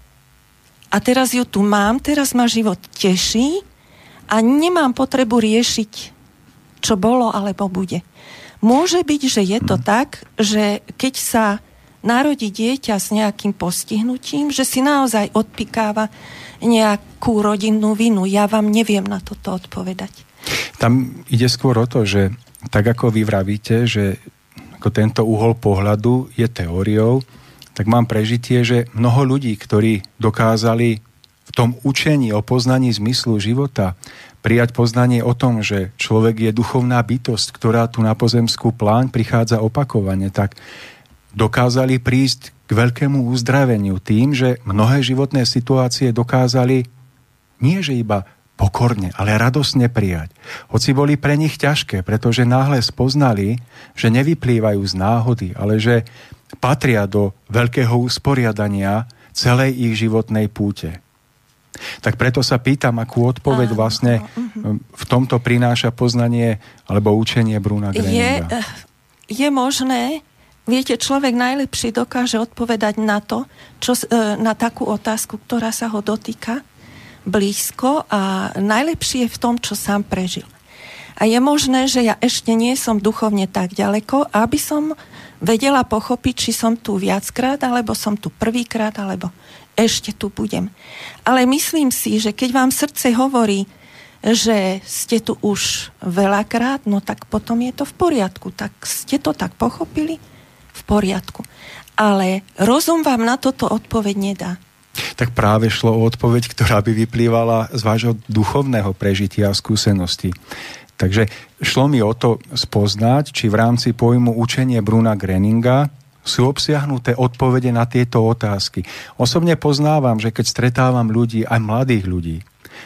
a teraz ju tu mám, teraz ma život teší a nemám potrebu riešiť, čo bolo alebo bude. Môže byť, že je to tak, že keď sa narodí dieťa s nejakým postihnutím, že si naozaj odpikáva nejakú rodinnú vinu. Ja vám neviem na toto odpovedať. Tam ide skôr o to, že tak ako vy vravíte, že ako tento uhol pohľadu je teóriou, tak mám prežitie, že mnoho ľudí, ktorí dokázali v tom učení o poznaní zmyslu života prijať poznanie o tom, že človek je duchovná bytosť, ktorá tu na pozemskú plán prichádza opakovane, tak dokázali prísť k veľkému uzdraveniu tým, že mnohé životné situácie dokázali nie že iba pokorne, ale radosne prijať. Hoci boli pre nich ťažké, pretože náhle spoznali, že nevyplývajú z náhody, ale že patria do veľkého usporiadania celej ich životnej púte. Tak preto sa pýtam, akú odpoveď vlastne mhm. v tomto prináša poznanie alebo učenie Bruna Greninga. Je, je možné, viete, človek najlepšie dokáže odpovedať na to, čo, e, na takú otázku, ktorá sa ho dotýka, blízko a najlepšie je v tom, čo sám prežil. A je možné, že ja ešte nie som duchovne tak ďaleko, aby som vedela pochopiť, či som tu viackrát, alebo som tu prvýkrát, alebo ešte tu budem. Ale myslím si, že keď vám srdce hovorí, že ste tu už veľakrát, no tak potom je to v poriadku. Tak ste to tak pochopili? V poriadku. Ale rozum vám na toto odpoveď nedá tak práve šlo o odpoveď, ktorá by vyplývala z vášho duchovného prežitia a skúsenosti. Takže šlo mi o to spoznať, či v rámci pojmu učenie Bruna Greninga sú obsiahnuté odpovede na tieto otázky. Osobne poznávam, že keď stretávam ľudí, aj mladých ľudí,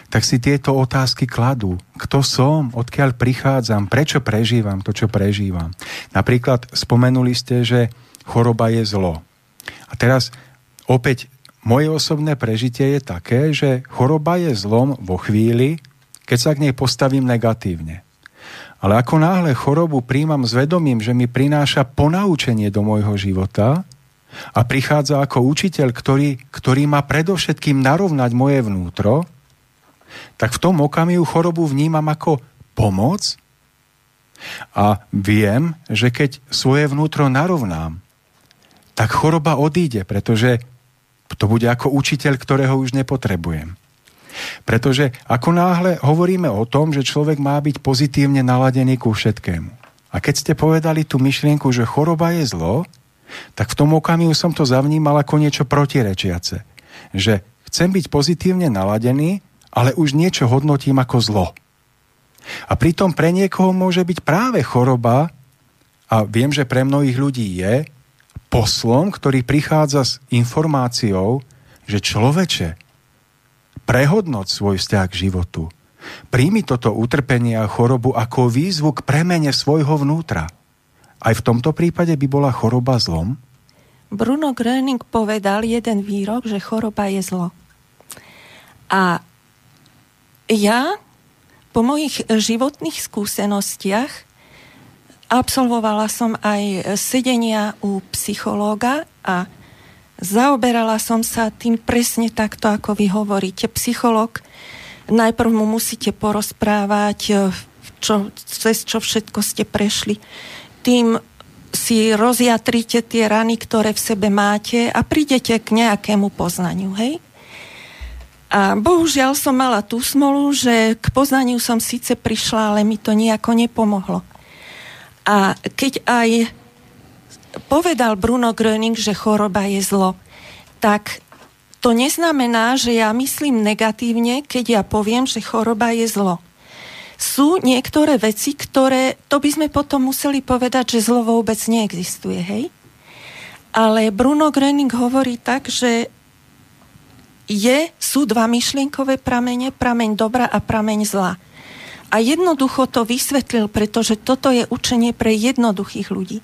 tak si tieto otázky kladú. Kto som? Odkiaľ prichádzam? Prečo prežívam to, čo prežívam? Napríklad spomenuli ste, že choroba je zlo. A teraz opäť moje osobné prežitie je také, že choroba je zlom vo chvíli, keď sa k nej postavím negatívne. Ale ako náhle chorobu príjmam s vedomím, že mi prináša ponaučenie do môjho života a prichádza ako učiteľ, ktorý, ktorý má predovšetkým narovnať moje vnútro, tak v tom okamihu chorobu vnímam ako pomoc a viem, že keď svoje vnútro narovnám, tak choroba odíde, pretože to bude ako učiteľ, ktorého už nepotrebujem. Pretože ako náhle hovoríme o tom, že človek má byť pozitívne naladený ku všetkému. A keď ste povedali tú myšlienku, že choroba je zlo, tak v tom okamihu som to zavnímal ako niečo protirečiace. Že chcem byť pozitívne naladený, ale už niečo hodnotím ako zlo. A pritom pre niekoho môže byť práve choroba a viem, že pre mnohých ľudí je poslom, ktorý prichádza s informáciou, že človeče, prehodnoť svoj vzťah k životu. Príjmi toto utrpenie a chorobu ako výzvu k premene svojho vnútra. Aj v tomto prípade by bola choroba zlom? Bruno Gröning povedal jeden výrok, že choroba je zlo. A ja po mojich životných skúsenostiach absolvovala som aj sedenia u psychológa a zaoberala som sa tým presne takto, ako vy hovoríte. Psychológ, najprv mu musíte porozprávať, čo, cez čo všetko ste prešli. Tým si rozjatríte tie rany, ktoré v sebe máte a prídete k nejakému poznaniu, hej? A bohužiaľ som mala tú smolu, že k poznaniu som síce prišla, ale mi to nejako nepomohlo. A keď aj povedal Bruno Gröning, že choroba je zlo, tak to neznamená, že ja myslím negatívne, keď ja poviem, že choroba je zlo. Sú niektoré veci, ktoré, to by sme potom museli povedať, že zlo vôbec neexistuje, hej? Ale Bruno Gröning hovorí tak, že je, sú dva myšlienkové pramene, prameň dobra a prameň zla. A jednoducho to vysvetlil, pretože toto je učenie pre jednoduchých ľudí.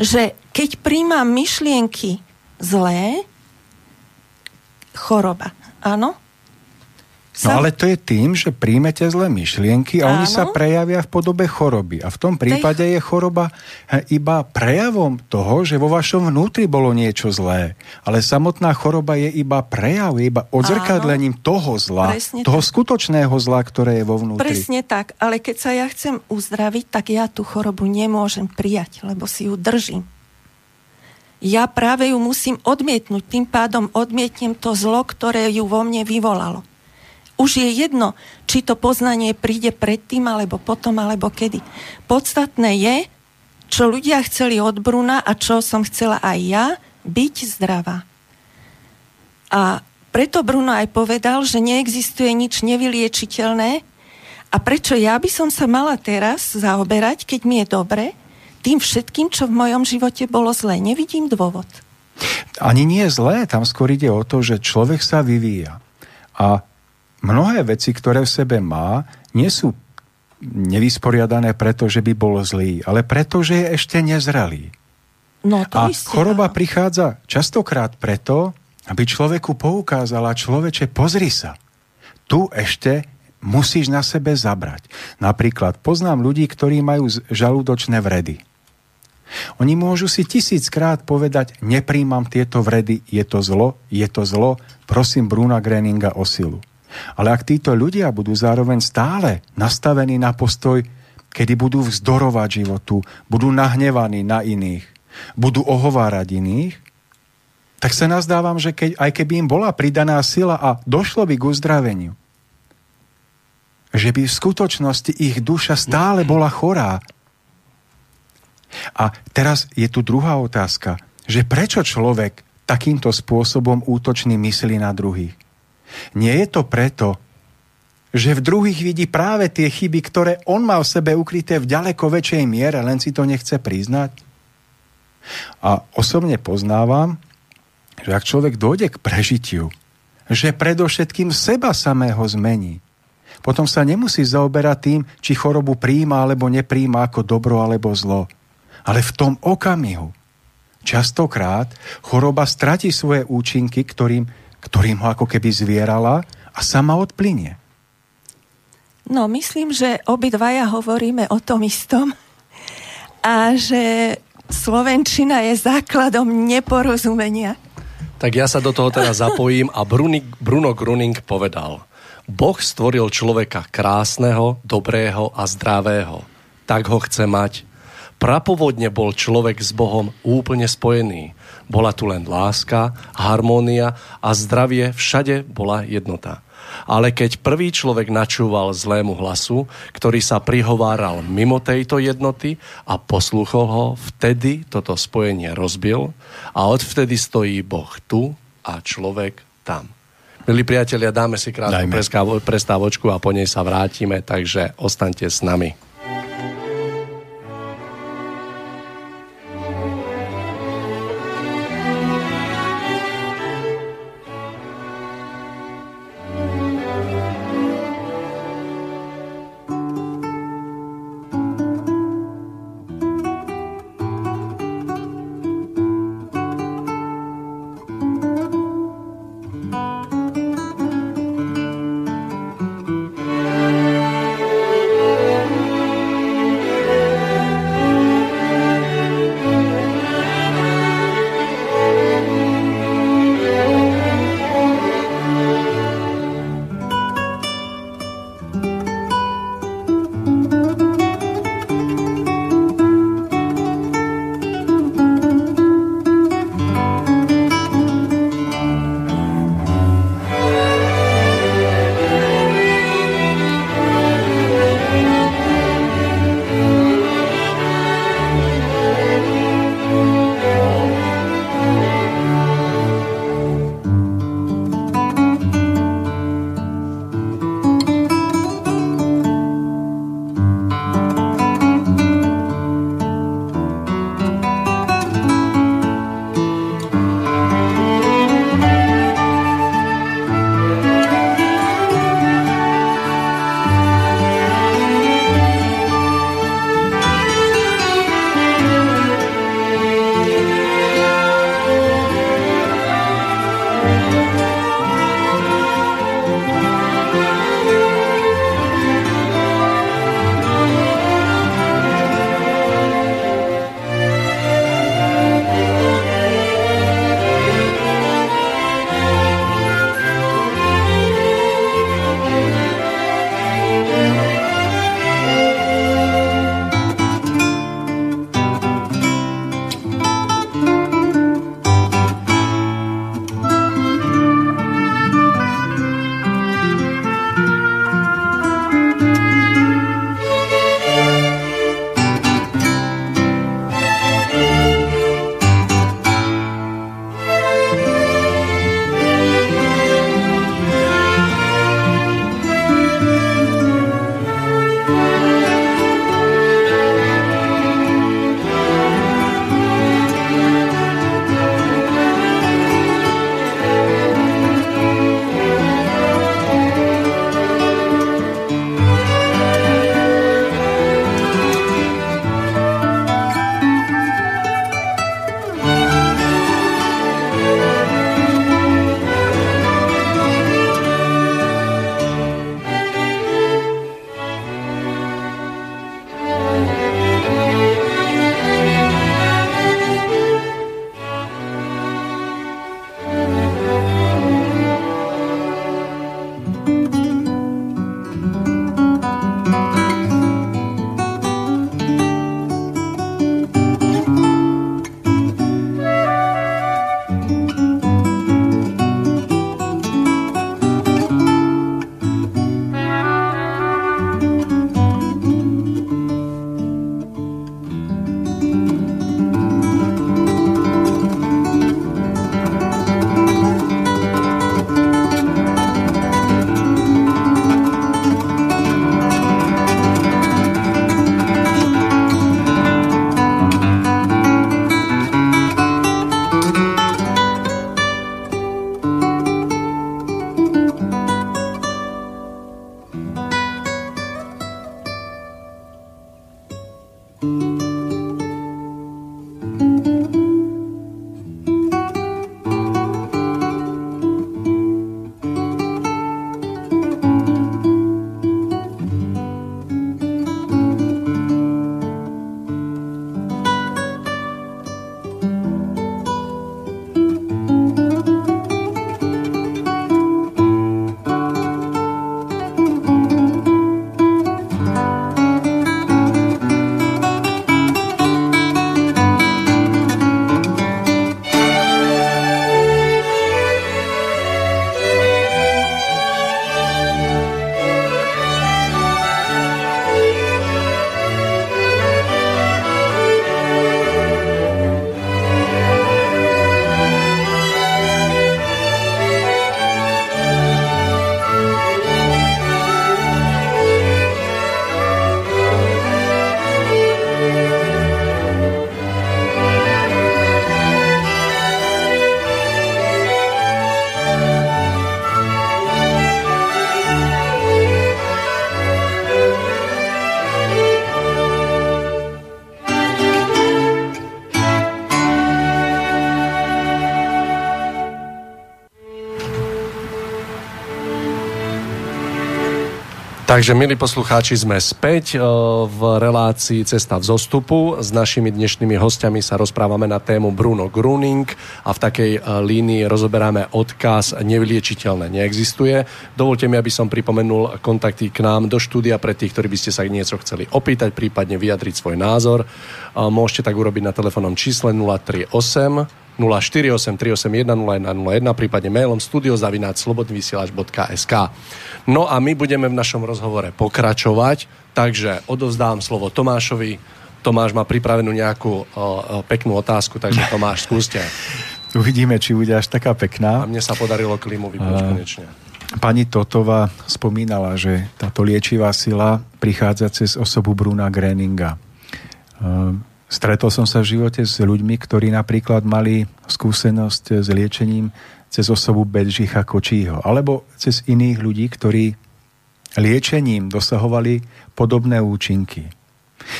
Že keď príjmam myšlienky zlé, choroba. Áno? No ale to je tým, že príjmete zlé myšlienky a Áno. oni sa prejavia v podobe choroby. A v tom prípade je choroba iba prejavom toho, že vo vašom vnútri bolo niečo zlé. Ale samotná choroba je iba prejav, je iba odzrkadlením Áno. toho zla, Presne toho tak. skutočného zla, ktoré je vo vnútri. Presne tak, ale keď sa ja chcem uzdraviť, tak ja tú chorobu nemôžem prijať, lebo si ju držím. Ja práve ju musím odmietnúť, tým pádom odmietnem to zlo, ktoré ju vo mne vyvolalo. Už je jedno, či to poznanie príde predtým, alebo potom, alebo kedy. Podstatné je, čo ľudia chceli od Bruna a čo som chcela aj ja, byť zdravá. A preto Bruno aj povedal, že neexistuje nič nevyliečiteľné a prečo ja by som sa mala teraz zaoberať, keď mi je dobre, tým všetkým, čo v mojom živote bolo zlé. Nevidím dôvod. Ani nie je zlé, tam skôr ide o to, že človek sa vyvíja. A mnohé veci, ktoré v sebe má, nie sú nevysporiadané preto, že by bol zlý, ale preto, že je ešte nezrelý. No, to a isté, choroba áno. prichádza častokrát preto, aby človeku poukázala, človeče, pozri sa. Tu ešte musíš na sebe zabrať. Napríklad poznám ľudí, ktorí majú žalúdočné vredy. Oni môžu si tisíckrát povedať, nepríjmam tieto vredy, je to zlo, je to zlo, prosím Bruna Greninga o silu. Ale ak títo ľudia budú zároveň stále nastavení na postoj, kedy budú vzdorovať životu, budú nahnevaní na iných, budú ohovárať iných, tak sa nazdávam, že keď, aj keby im bola pridaná sila a došlo by k uzdraveniu, že by v skutočnosti ich duša stále bola chorá. A teraz je tu druhá otázka, že prečo človek takýmto spôsobom útočný myslí na druhých? Nie je to preto, že v druhých vidí práve tie chyby, ktoré on má v sebe ukryté v ďaleko väčšej miere, len si to nechce priznať. A osobne poznávam, že ak človek dojde k prežitiu, že predovšetkým seba samého zmení, potom sa nemusí zaoberať tým, či chorobu príjma alebo nepríjma ako dobro alebo zlo. Ale v tom okamihu, častokrát, choroba stratí svoje účinky, ktorým ktorým ho ako keby zvierala a sama odplynie. No, myslím, že obidvaja hovoríme o tom istom a že Slovenčina je základom neporozumenia. Tak ja sa do toho teraz zapojím a Bruni, Bruno Gruning povedal Boh stvoril človeka krásneho, dobrého a zdravého. Tak ho chce mať. Prapovodne bol človek s Bohom úplne spojený. Bola tu len láska, harmónia a zdravie, všade bola jednota. Ale keď prvý človek načúval zlému hlasu, ktorý sa prihováral mimo tejto jednoty a poslúchol ho, vtedy toto spojenie rozbil a odvtedy stojí Boh tu a človek tam. Milí priatelia, dáme si krátku prestávočku a po nej sa vrátime, takže ostaňte s nami. Takže, milí poslucháči, sme späť e, v relácii Cesta v zostupu. S našimi dnešnými hostiami sa rozprávame na tému Bruno Gruning a v takej e, línii rozoberáme odkaz nevyliečiteľné neexistuje. Dovolte mi, aby som pripomenul kontakty k nám do štúdia pre tých, ktorí by ste sa niečo chceli opýtať, prípadne vyjadriť svoj názor. E, môžete tak urobiť na telefónnom čísle 038 048 381 0101, prípadne mailom studiozavináč.slobodnyvysielač.sk No a my budeme v našom rozhovore pokračovať, takže odovzdám slovo Tomášovi. Tomáš má pripravenú nejakú o, o, peknú otázku, takže Tomáš, skúste. [laughs] Uvidíme, či bude až taká pekná. A mne sa podarilo klimu vypnúť konečne. Pani Totová spomínala, že táto liečivá sila prichádza cez osobu Bruna Greninga. Stretol som sa v živote s ľuďmi, ktorí napríklad mali skúsenosť s liečením cez osobu Bedžicha Kočího, alebo cez iných ľudí, ktorí liečením dosahovali podobné účinky.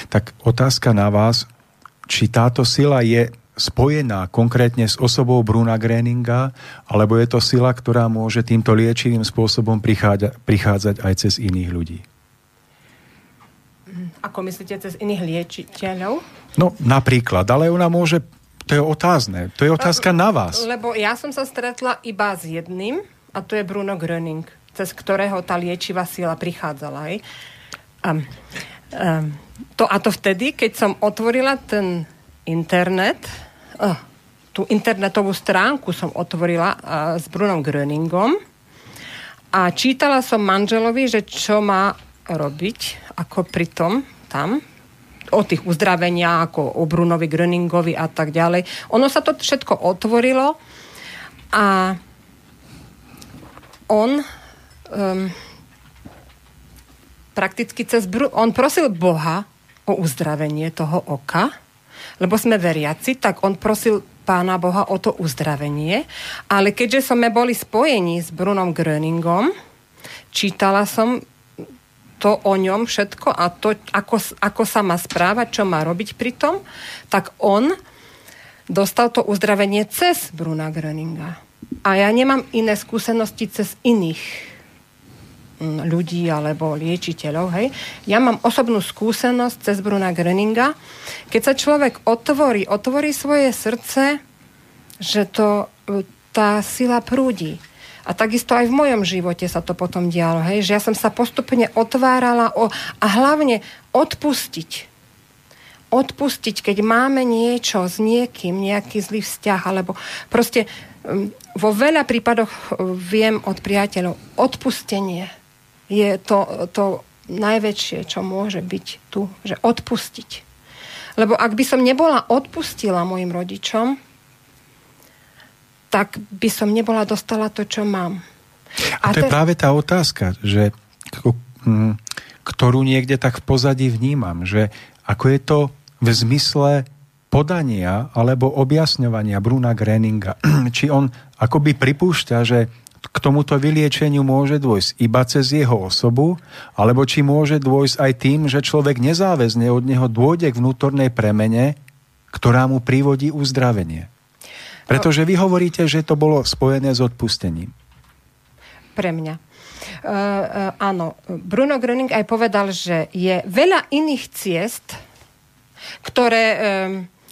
Tak otázka na vás, či táto sila je spojená konkrétne s osobou Bruna Gréninga, alebo je to sila, ktorá môže týmto liečivým spôsobom prichádzať, prichádzať aj cez iných ľudí? Ako myslíte, cez iných liečiteľov? No, napríklad, ale ona môže, to je otázne, to je otázka na vás. Lebo ja som sa stretla iba s jedným, a to je Bruno Gröning, cez ktorého tá liečivá sila prichádzala. Aj. Um, um, to, a to vtedy, keď som otvorila ten internet, uh, tú internetovú stránku som otvorila uh, s Brunom Gröningom a čítala som manželovi, že čo má robiť, ako pritom tam, o tých uzdravenia, ako o Brunovi Gröningovi a tak ďalej. Ono sa to všetko otvorilo a on um, prakticky cez... Bru- on prosil Boha o uzdravenie toho oka, lebo sme veriaci, tak on prosil pána Boha o to uzdravenie. Ale keďže sme boli spojení s Brunom Gröningom, čítala som to o ňom všetko a to, ako, ako sa má správať, čo má robiť pri tom, tak on dostal to uzdravenie cez Bruna Gröninga. A ja nemám iné skúsenosti cez iných mm, ľudí alebo liečiteľov. Hej. Ja mám osobnú skúsenosť cez Bruna Gröninga. Keď sa človek otvorí, otvorí svoje srdce, že to, e, tá sila prúdi. A takisto aj v mojom živote sa to potom dialo, hej, že ja som sa postupne otvárala o, a hlavne odpustiť. Odpustiť, keď máme niečo s niekým, nejaký zlý vzťah, alebo proste um, vo veľa prípadoch uh, viem od priateľov, odpustenie je to, to najväčšie, čo môže byť tu, že odpustiť. Lebo ak by som nebola odpustila mojim rodičom, tak by som nebola dostala to, čo mám. A, A to te... je práve tá otázka, že hm, ktorú niekde tak v pozadí vnímam, že ako je to v zmysle podania alebo objasňovania Bruna Greninga, [clears throat] či on akoby pripúšťa, že k tomuto vyliečeniu môže dôjsť iba cez jeho osobu, alebo či môže dôjsť aj tým, že človek nezáväzne od neho dôjde k vnútornej premene, ktorá mu privodí uzdravenie. Pretože vy hovoríte, že to bolo spojené s odpustením. Pre mňa. Uh, uh, áno, Bruno Gröning aj povedal, že je veľa iných ciest, ktoré um,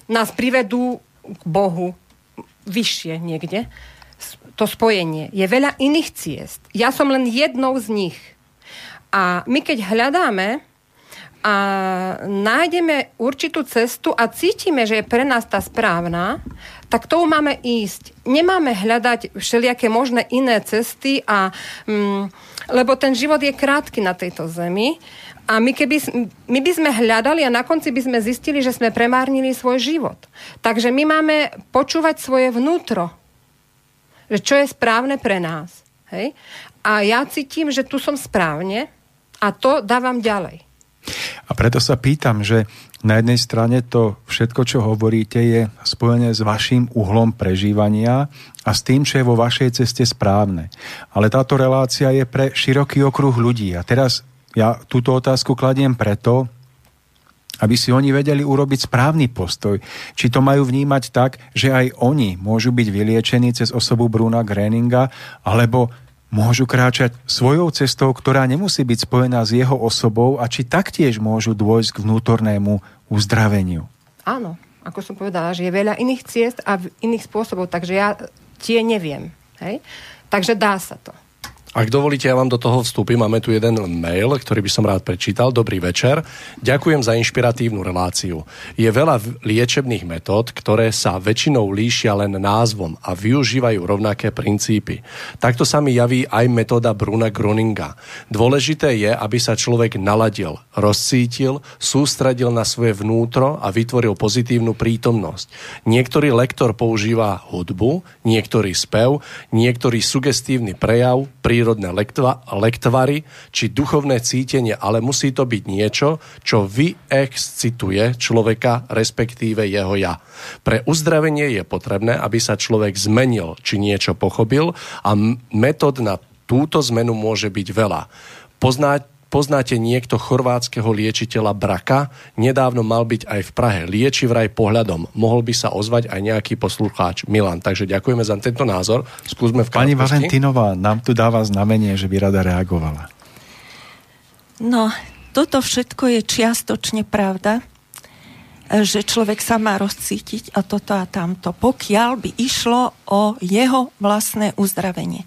nás privedú k Bohu vyššie niekde. To spojenie. Je veľa iných ciest. Ja som len jednou z nich. A my keď hľadáme a nájdeme určitú cestu a cítime, že je pre nás tá správna, tak tou máme ísť. Nemáme hľadať všelijaké možné iné cesty, a, mm, lebo ten život je krátky na tejto zemi a my, keby, my by sme hľadali a na konci by sme zistili, že sme premárnili svoj život. Takže my máme počúvať svoje vnútro, že čo je správne pre nás. Hej? A ja cítim, že tu som správne a to dávam ďalej. A preto sa pýtam, že na jednej strane to všetko, čo hovoríte, je spojené s vašim uhlom prežívania a s tým, čo je vo vašej ceste správne. Ale táto relácia je pre široký okruh ľudí. A teraz ja túto otázku kladiem preto, aby si oni vedeli urobiť správny postoj. Či to majú vnímať tak, že aj oni môžu byť vyliečení cez osobu Bruna Greninga, alebo môžu kráčať svojou cestou, ktorá nemusí byť spojená s jeho osobou a či taktiež môžu dôjsť k vnútornému uzdraveniu. Áno, ako som povedala, že je veľa iných ciest a iných spôsobov, takže ja tie neviem. Hej? Takže dá sa to. Ak dovolíte, ja vám do toho vstúpim. Máme tu jeden mail, ktorý by som rád prečítal. Dobrý večer. Ďakujem za inšpiratívnu reláciu. Je veľa liečebných metód, ktoré sa väčšinou líšia len názvom a využívajú rovnaké princípy. Takto sa mi javí aj metóda Bruna Gruninga. Dôležité je, aby sa človek naladil, rozcítil, sústredil na svoje vnútro a vytvoril pozitívnu prítomnosť. Niektorý lektor používa hudbu, niektorý spev, niektorý sugestívny prejav, prírodné lektva, lektvary či duchovné cítenie, ale musí to byť niečo, čo vyexcituje človeka, respektíve jeho ja. Pre uzdravenie je potrebné, aby sa človek zmenil, či niečo pochopil a metód na túto zmenu môže byť veľa. Poznať poznáte niekto chorvátskeho liečiteľa Braka? Nedávno mal byť aj v Prahe. Lieči vraj pohľadom. Mohol by sa ozvať aj nejaký poslucháč. Milan, takže ďakujeme za tento názor. Skúsme v Pani Valentinová nám tu dáva znamenie, že by rada reagovala. No, toto všetko je čiastočne pravda, že človek sa má rozcítiť a toto a tamto, pokiaľ by išlo o jeho vlastné uzdravenie.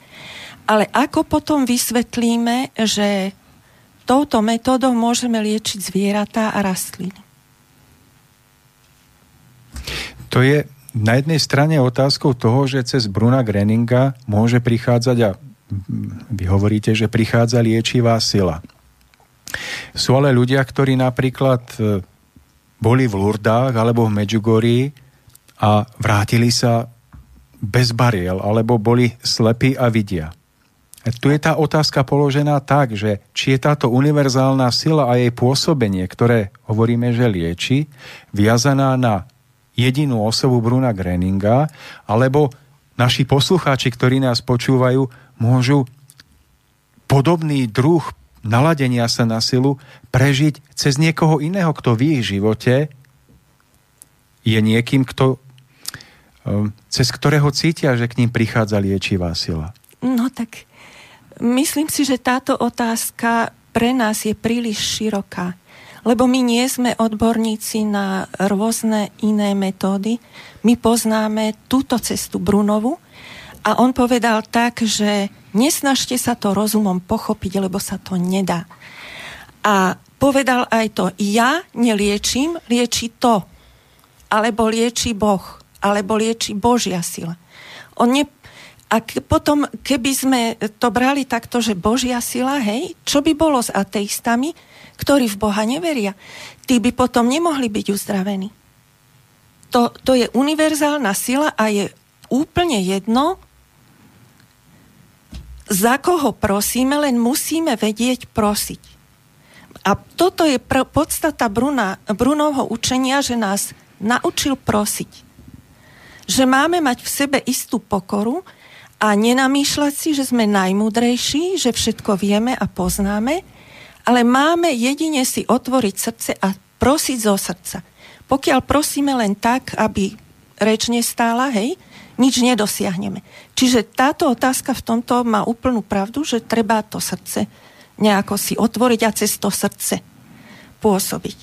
Ale ako potom vysvetlíme, že touto metódou môžeme liečiť zvieratá a rastliny? To je na jednej strane otázkou toho, že cez Bruna Greninga môže prichádzať a vy hovoríte, že prichádza liečivá sila. Sú ale ľudia, ktorí napríklad e, boli v Lurdách alebo v Medjugorji a vrátili sa bez bariel, alebo boli slepí a vidia. Tu je tá otázka položená tak, že či je táto univerzálna sila a jej pôsobenie, ktoré hovoríme, že lieči, viazaná na jedinú osobu Bruna Greninga, alebo naši poslucháči, ktorí nás počúvajú, môžu podobný druh naladenia sa na silu prežiť cez niekoho iného, kto v ich živote je niekým, kto, um, cez ktorého cítia, že k ním prichádza liečivá sila. No tak Myslím si, že táto otázka pre nás je príliš široká, lebo my nie sme odborníci na rôzne iné metódy. My poznáme túto cestu Brunovu a on povedal tak, že nesnažte sa to rozumom pochopiť, lebo sa to nedá. A povedal aj to, ja neliečím, lieči to, alebo lieči Boh, alebo lieči Božia sila. On ne, a k, potom, keby sme to brali takto, že Božia sila, hej, čo by bolo s ateistami, ktorí v Boha neveria? Tí by potom nemohli byť uzdravení. To, to je univerzálna sila a je úplne jedno, za koho prosíme, len musíme vedieť prosiť. A toto je pr- podstata Bruna, Brunovho učenia, že nás naučil prosiť. Že máme mať v sebe istú pokoru, a nenamýšľať si, že sme najmúdrejší, že všetko vieme a poznáme, ale máme jedine si otvoriť srdce a prosiť zo srdca. Pokiaľ prosíme len tak, aby reč nestála, hej, nič nedosiahneme. Čiže táto otázka v tomto má úplnú pravdu, že treba to srdce nejako si otvoriť a cez to srdce pôsobiť.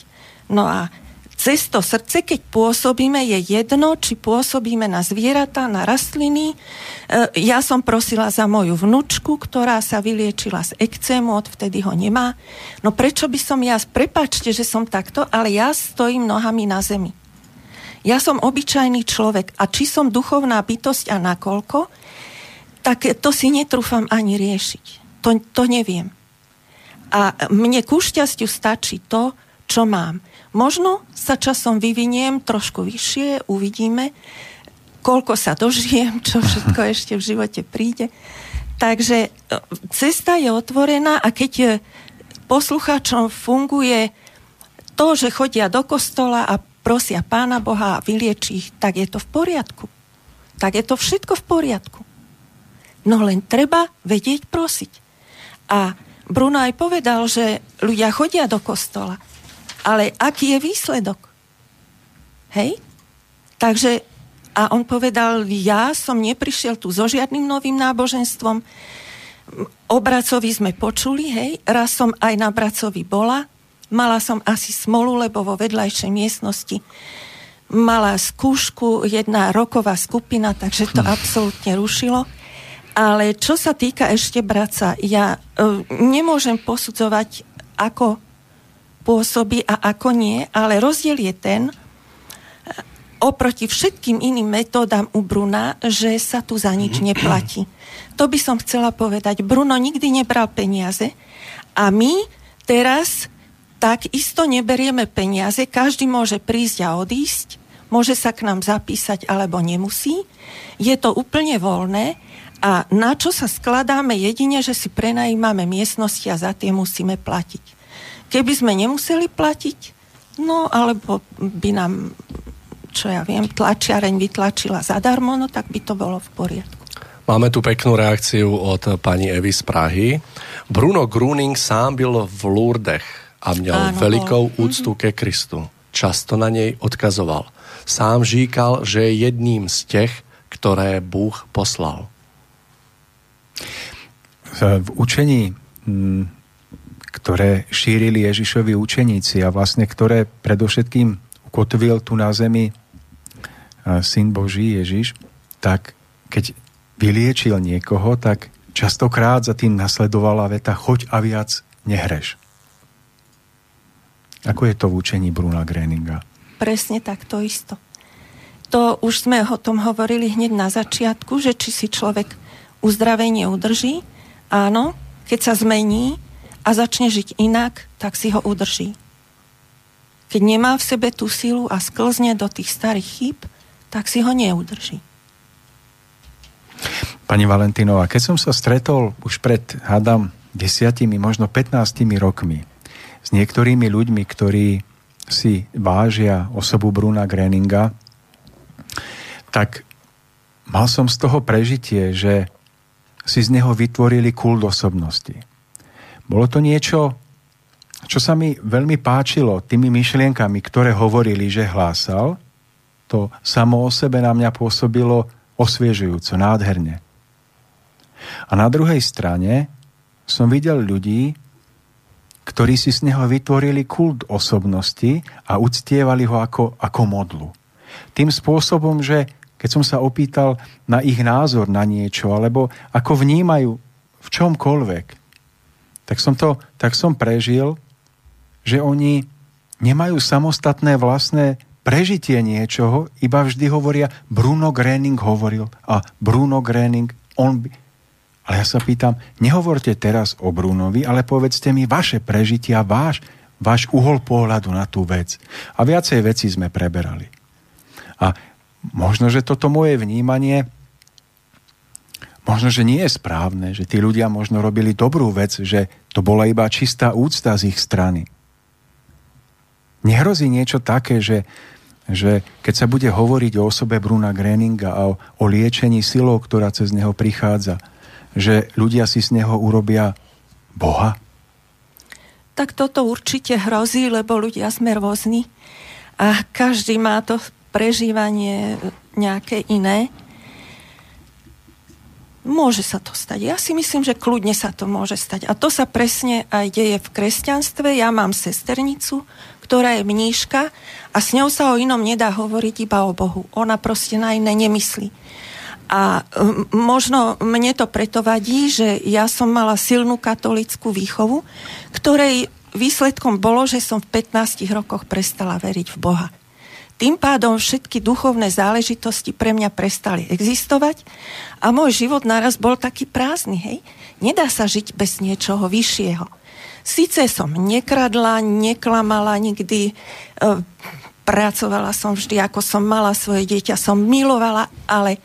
No a cez to srdce, keď pôsobíme, je jedno, či pôsobíme na zvieratá, na rastliny. E, ja som prosila za moju vnúčku, ktorá sa vyliečila z ekcému, odvtedy ho nemá. No prečo by som ja, prepačte, že som takto, ale ja stojím nohami na zemi. Ja som obyčajný človek a či som duchovná bytosť a nakoľko, tak to si netrúfam ani riešiť. To, to neviem. A mne ku šťastiu stačí to, čo mám. Možno sa časom vyviniem trošku vyššie, uvidíme, koľko sa dožijem, čo všetko [laughs] ešte v živote príde. Takže e, cesta je otvorená a keď je poslucháčom funguje to, že chodia do kostola a prosia Pána Boha a vylieči ich, tak je to v poriadku. Tak je to všetko v poriadku. No len treba vedieť prosiť. A Bruno aj povedal, že ľudia chodia do kostola, ale aký je výsledok? Hej? Takže, a on povedal, ja som neprišiel tu so žiadnym novým náboženstvom, o Bracovi sme počuli, hej, raz som aj na Bracovi bola, mala som asi smolu, lebo vo vedľajšej miestnosti mala skúšku jedna roková skupina, takže to hm. absolútne rušilo. Ale čo sa týka ešte Braca, ja uh, nemôžem posudzovať, ako pôsobí a ako nie, ale rozdiel je ten, oproti všetkým iným metódam u Bruna, že sa tu za nič neplatí. To by som chcela povedať. Bruno nikdy nebral peniaze a my teraz tak isto neberieme peniaze, každý môže prísť a odísť, môže sa k nám zapísať alebo nemusí. Je to úplne voľné a na čo sa skladáme jedine, že si prenajímame miestnosti a za tie musíme platiť. Keby sme nemuseli platiť, no alebo by nám, čo ja viem, tlačiareň vytlačila zadarmo, no tak by to bolo v poriadku. Máme tu peknú reakciu od pani Evy z Prahy. Bruno Gruning sám byl v Lourdech a měl Áno, velikou bol. úctu ke Kristu. Často na nej odkazoval. Sám říkal, že je jedným z těch, ktoré Bůh poslal. V učení, mm, ktoré šírili Ježišovi učeníci a vlastne ktoré predovšetkým ukotvil tu na zemi Syn Boží Ježiš, tak keď vyliečil niekoho, tak častokrát za tým nasledovala veta choď a viac nehreš. Ako je to v učení Bruna Greninga? Presne tak, to isto. To už sme o tom hovorili hneď na začiatku, že či si človek uzdravenie udrží. Áno, keď sa zmení a začne žiť inak, tak si ho udrží. Keď nemá v sebe tú silu a sklzne do tých starých chýb, tak si ho neudrží. Pani Valentínová, keď som sa stretol už pred, hádam, desiatimi, možno 15 rokmi s niektorými ľuďmi, ktorí si vážia osobu Bruna Greninga, tak mal som z toho prežitie, že si z neho vytvorili kult osobnosti. Bolo to niečo, čo sa mi veľmi páčilo tými myšlienkami, ktoré hovorili, že hlásal, to samo o sebe na mňa pôsobilo osviežujúco, nádherne. A na druhej strane som videl ľudí, ktorí si z neho vytvorili kult osobnosti a uctievali ho ako, ako modlu. Tým spôsobom, že keď som sa opýtal na ich názor na niečo, alebo ako vnímajú v čomkoľvek, tak som, to, tak som prežil, že oni nemajú samostatné vlastné prežitie niečoho, iba vždy hovoria, Bruno Gröning hovoril a Bruno Gröning, on by, ale ja sa pýtam, nehovorte teraz o Brunovi, ale povedzte mi vaše prežitia, váš, váš uhol pohľadu na tú vec. A viacej veci sme preberali. A možno, že toto moje vnímanie možno, že nie je správne, že tí ľudia možno robili dobrú vec, že to bola iba čistá úcta z ich strany. Nehrozí niečo také, že, že keď sa bude hovoriť o osobe Bruna Greninga a o, o liečení silou, ktorá cez neho prichádza, že ľudia si z neho urobia Boha? Tak toto určite hrozí, lebo ľudia sme rôzni a každý má to prežívanie nejaké iné. Môže sa to stať. Ja si myslím, že kľudne sa to môže stať. A to sa presne aj deje v kresťanstve. Ja mám sesternicu, ktorá je mníška a s ňou sa o inom nedá hovoriť iba o Bohu. Ona proste na iné nemyslí. A možno mne to preto vadí, že ja som mala silnú katolickú výchovu, ktorej výsledkom bolo, že som v 15 rokoch prestala veriť v Boha. Tým pádom všetky duchovné záležitosti pre mňa prestali existovať a môj život naraz bol taký prázdny, hej? Nedá sa žiť bez niečoho vyššieho. Sice som nekradla, neklamala nikdy, e, pracovala som vždy, ako som mala svoje dieťa, som milovala, ale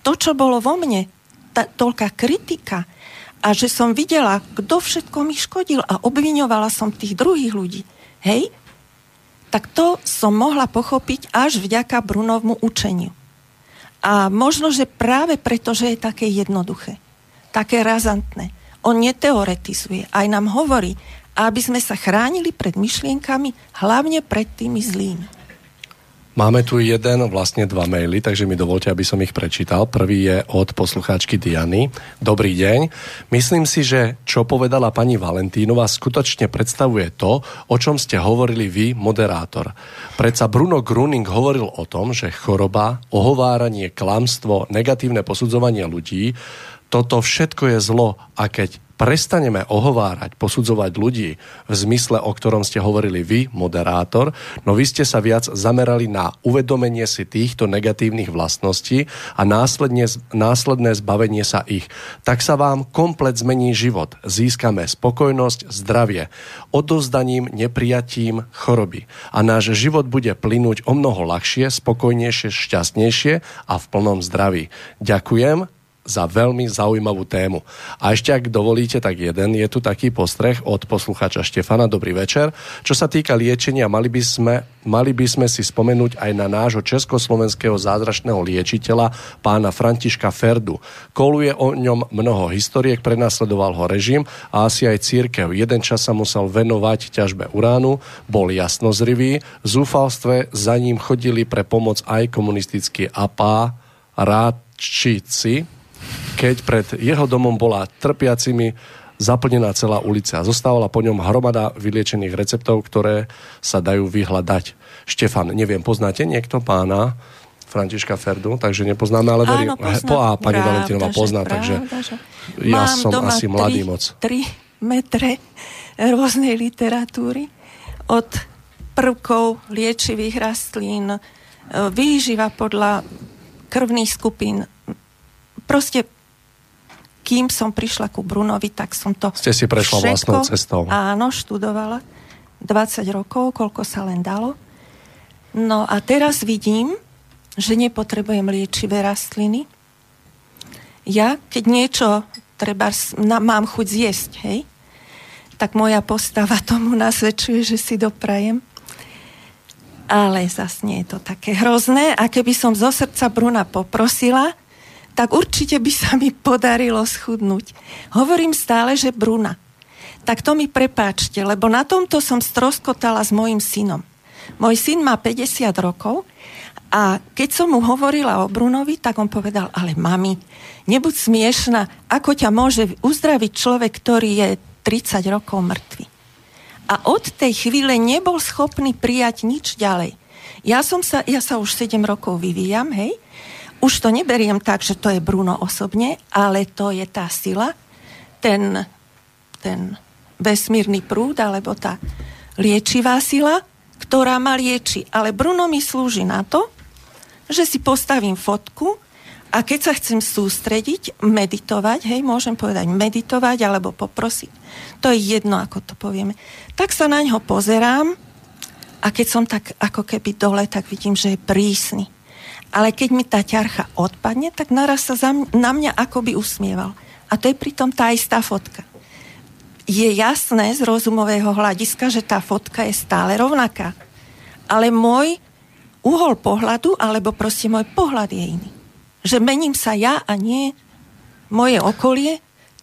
to, čo bolo vo mne, tá toľká kritika a že som videla, kto všetko mi škodil a obviňovala som tých druhých ľudí, hej, tak to som mohla pochopiť až vďaka Brunovmu učeniu. A možno, že práve preto, že je také jednoduché, také razantné. On neteoretizuje, aj nám hovorí, aby sme sa chránili pred myšlienkami, hlavne pred tými zlými. Máme tu jeden, vlastne dva maily, takže mi dovolte, aby som ich prečítal. Prvý je od poslucháčky Diany. Dobrý deň. Myslím si, že čo povedala pani Valentínová skutočne predstavuje to, o čom ste hovorili vy, moderátor. Predsa Bruno Gruning hovoril o tom, že choroba, ohováranie, klamstvo, negatívne posudzovanie ľudí, toto všetko je zlo a keď prestaneme ohovárať, posudzovať ľudí v zmysle, o ktorom ste hovorili vy, moderátor, no vy ste sa viac zamerali na uvedomenie si týchto negatívnych vlastností a následne, následné zbavenie sa ich. Tak sa vám komplet zmení život. Získame spokojnosť, zdravie, odovzdaním, neprijatím choroby. A náš život bude plynúť o mnoho ľahšie, spokojnejšie, šťastnejšie a v plnom zdraví. Ďakujem za veľmi zaujímavú tému. A ešte, ak dovolíte, tak jeden je tu taký postreh od poslucháča Štefana. Dobrý večer. Čo sa týka liečenia, mali by sme, mali by sme si spomenúť aj na nášho československého zázračného liečiteľa, pána Františka Ferdu. Koluje o ňom mnoho historiek, prenasledoval ho režim a asi aj církev. Jeden čas sa musel venovať ťažbe uránu, bol jasnozrivý, v zúfalstve za ním chodili pre pomoc aj komunistickí apá, rádčici, keď pred jeho domom bola trpiacimi zaplnená celá ulica. Zostávala po ňom hromada vyliečených receptov, ktoré sa dajú vyhľadať. Štefan, neviem, poznáte niekto pána Františka Ferdu, takže nepoznáme, ale verím. Po A pani Valentínová pozná, pravda, takže že... ja Mám som asi mladý moc. 3 metre rôznej literatúry od prvkov liečivých rastlín, e, výživa podľa krvných skupín. Proste kým som prišla ku Brunovi, tak som to Ste si prešla všetko, vlastnou cestou. Áno, študovala 20 rokov, koľko sa len dalo. No a teraz vidím, že nepotrebujem liečivé rastliny. Ja, keď niečo treba, mám chuť zjesť, hej, tak moja postava [laughs] tomu nasvedčuje, že si doprajem. Ale zas nie je to také hrozné. A keby som zo srdca Bruna poprosila, tak určite by sa mi podarilo schudnúť. Hovorím stále, že Bruna. Tak to mi prepáčte, lebo na tomto som stroskotala s mojim synom. Môj syn má 50 rokov a keď som mu hovorila o Brunovi, tak on povedal, ale mami, nebuď smiešna, ako ťa môže uzdraviť človek, ktorý je 30 rokov mŕtvy. A od tej chvíle nebol schopný prijať nič ďalej. Ja, som sa, ja sa už 7 rokov vyvíjam, hej, už to neberiem tak, že to je Bruno osobne, ale to je tá sila, ten, ten vesmírny prúd, alebo tá liečivá sila, ktorá ma lieči. Ale Bruno mi slúži na to, že si postavím fotku a keď sa chcem sústrediť, meditovať, hej, môžem povedať meditovať alebo poprosiť, to je jedno, ako to povieme, tak sa na ňo pozerám a keď som tak ako keby dole, tak vidím, že je prísny ale keď mi tá ťarcha odpadne, tak naraz sa na mňa akoby usmieval. A to je pritom tá istá fotka. Je jasné z rozumového hľadiska, že tá fotka je stále rovnaká. Ale môj uhol pohľadu, alebo proste môj pohľad je iný. Že mením sa ja a nie moje okolie,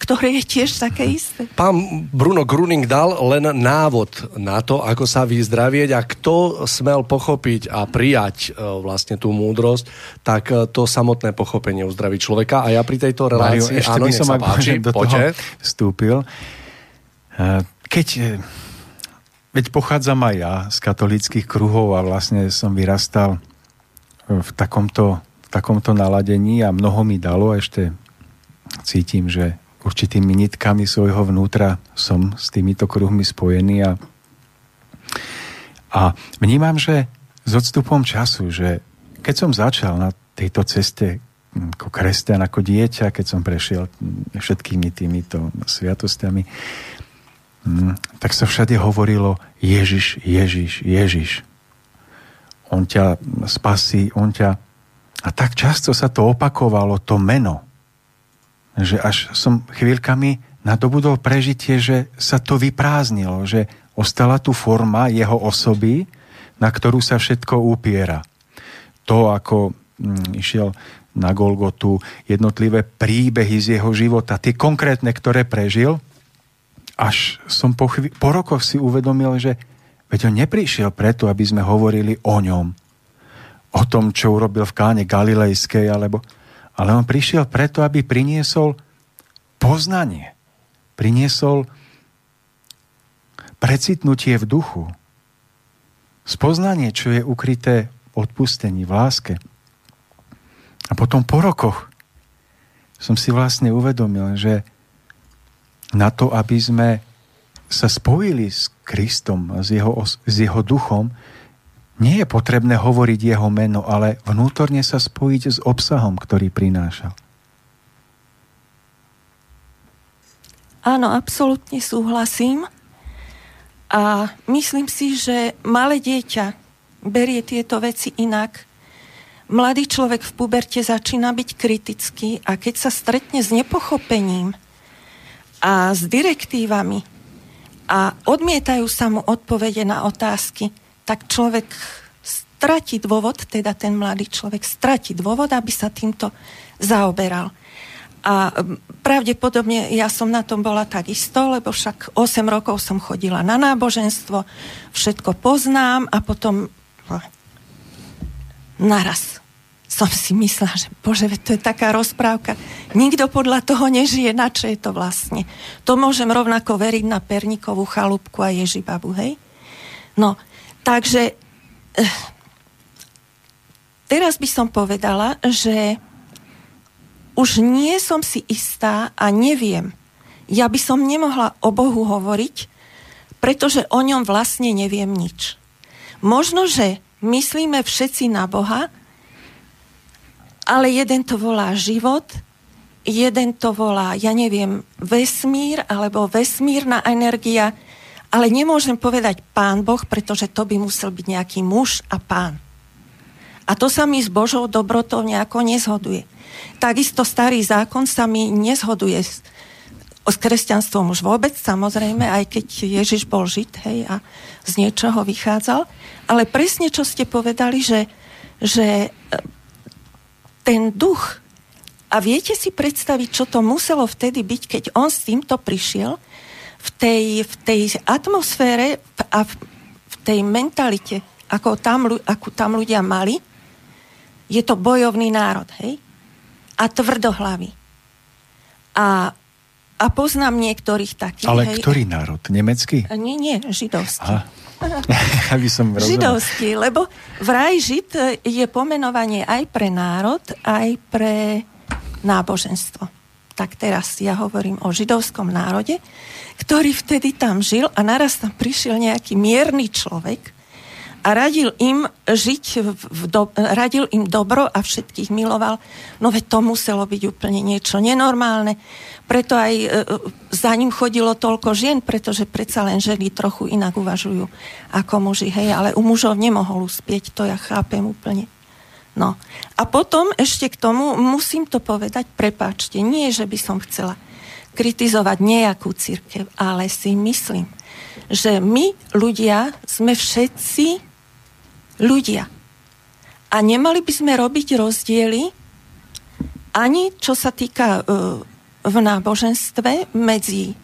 ktoré je tiež také isté. Pán Bruno Gruning dal len návod na to, ako sa vyzdravieť a kto smel pochopiť a prijať e, vlastne tú múdrosť, tak e, to samotné pochopenie uzdraví človeka. A ja pri tejto relácii, Mario, áno, by som sa páči, do toho vstúpil. E, keď veď pochádzam aj ja z katolických kruhov a vlastne som vyrastal v takomto, v takomto naladení a mnoho mi dalo a ešte cítim, že určitými nitkami svojho vnútra som s týmito kruhmi spojený a, a vnímam, že s odstupom času, že keď som začal na tejto ceste hm, ako kresťan, ako dieťa, keď som prešiel hm, všetkými týmito sviatostiami, hm, tak sa všade hovorilo Ježiš, Ježiš, Ježiš. On ťa spasí, on ťa... A tak často sa to opakovalo, to meno že až som chvíľkami nadobudol prežitie, že sa to vyprázdnilo, že ostala tu forma jeho osoby, na ktorú sa všetko upiera. To, ako mm, išiel na Golgotu, jednotlivé príbehy z jeho života, tie konkrétne, ktoré prežil, až som po, chví- po rokoch si uvedomil, že veď on neprišiel preto, aby sme hovorili o ňom, o tom, čo urobil v káne Galilejskej, alebo ale on prišiel preto, aby priniesol poznanie. Priniesol precitnutie v duchu. Spoznanie, čo je ukryté v odpustení, v láske. A potom po rokoch som si vlastne uvedomil, že na to, aby sme sa spojili s Kristom, s jeho, s jeho duchom, nie je potrebné hovoriť jeho meno, ale vnútorne sa spojiť s obsahom, ktorý prinášal. Áno, absolútne súhlasím. A myslím si, že malé dieťa berie tieto veci inak. mladý človek v puberte začína byť kritický a keď sa stretne s nepochopením a s direktívami a odmietajú sa mu odpovede na otázky, tak človek stratí dôvod, teda ten mladý človek stratí dôvod, aby sa týmto zaoberal. A pravdepodobne ja som na tom bola takisto, lebo však 8 rokov som chodila na náboženstvo, všetko poznám a potom no, naraz som si myslela, že bože, to je taká rozprávka. Nikto podľa toho nežije, na čo je to vlastne. To môžem rovnako veriť na Pernikovú chalúbku a Ježibabu, hej? No, takže eh, teraz by som povedala, že už nie som si istá a neviem. Ja by som nemohla o Bohu hovoriť, pretože o ňom vlastne neviem nič. Možno, že myslíme všetci na Boha, ale jeden to volá život, jeden to volá, ja neviem, vesmír alebo vesmírna energia, ale nemôžem povedať pán Boh, pretože to by musel byť nejaký muž a pán. A to sa mi s Božou dobrotou nejako nezhoduje. Takisto starý zákon sa mi nezhoduje s, s kresťanstvom už vôbec, samozrejme, aj keď Ježiš bol žid, hej, a z niečoho vychádzal. Ale presne, čo ste povedali, že, že ten duch. A viete si predstaviť, čo to muselo vtedy byť, keď on s týmto prišiel v tej, v tej atmosfére a v, v tej mentalite, ako tam, ako tam ľudia mali. Je to bojovný národ, hej? A tvrdohlavý. A, a poznám niektorých takých. Ale hej, ktorý národ? Nemecký? Nie, nie, židovský. Aha. [laughs] Aby som Židovský, lebo vraj žid je pomenovanie aj pre národ, aj pre náboženstvo. Tak teraz ja hovorím o židovskom národe, ktorý vtedy tam žil a naraz tam prišiel nejaký mierny človek, a radil im žiť, v do, radil im dobro a všetkých miloval. No veď to muselo byť úplne niečo nenormálne. Preto aj e, za ním chodilo toľko žien, pretože predsa len ženy trochu inak uvažujú ako muži. Hej, ale u mužov nemohol uspieť, to ja chápem úplne. No. A potom ešte k tomu musím to povedať, prepáčte, nie, že by som chcela kritizovať nejakú církev, ale si myslím, že my ľudia sme všetci ľudia. A nemali by sme robiť rozdiely ani čo sa týka uh, v náboženstve medzi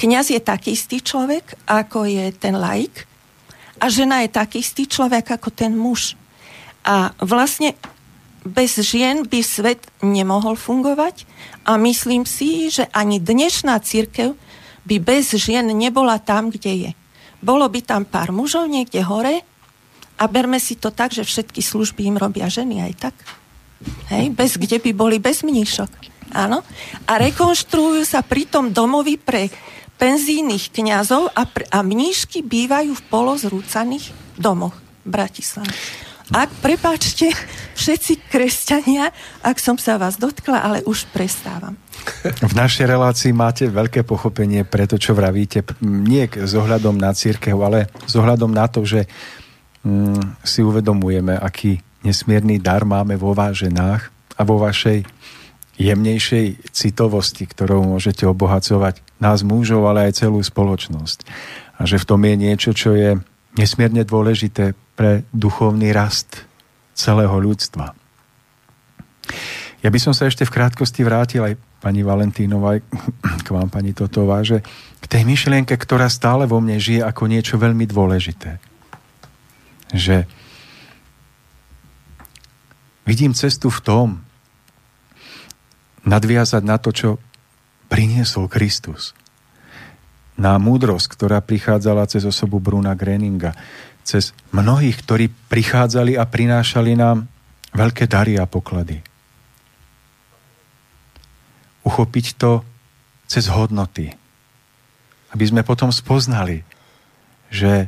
kňaz je taký istý človek, ako je ten laik a žena je taký istý človek, ako ten muž. A vlastne bez žien by svet nemohol fungovať a myslím si, že ani dnešná církev by bez žien nebola tam, kde je. Bolo by tam pár mužov niekde hore a berme si to tak, že všetky služby im robia ženy aj tak. Hej, bez, kde by boli bez mníšok. Áno. A rekonštruujú sa pritom domovy pre penzijných kňazov a, pr- a mníšky bývajú v polozrúcaných domoch v Bratislave. Ak, prepáčte, všetci kresťania, ak som sa vás dotkla, ale už prestávam. V našej relácii máte veľké pochopenie pre to, čo vravíte. Nie s ohľadom na církev, ale s ohľadom na to, že mm, si uvedomujeme, aký nesmierny dar máme vo vás ženách a vo vašej jemnejšej citovosti, ktorou môžete obohacovať nás mužov, ale aj celú spoločnosť. A že v tom je niečo, čo je nesmierne dôležité pre duchovný rast celého ľudstva. Ja by som sa ešte v krátkosti vrátil aj pani Valentínová, k vám pani Totová, že k tej myšlienke, ktorá stále vo mne žije ako niečo veľmi dôležité že vidím cestu v tom, nadviazať na to, čo priniesol Kristus. Na múdrosť, ktorá prichádzala cez osobu Bruna Greninga, cez mnohých, ktorí prichádzali a prinášali nám veľké dary a poklady. Uchopiť to cez hodnoty. Aby sme potom spoznali, že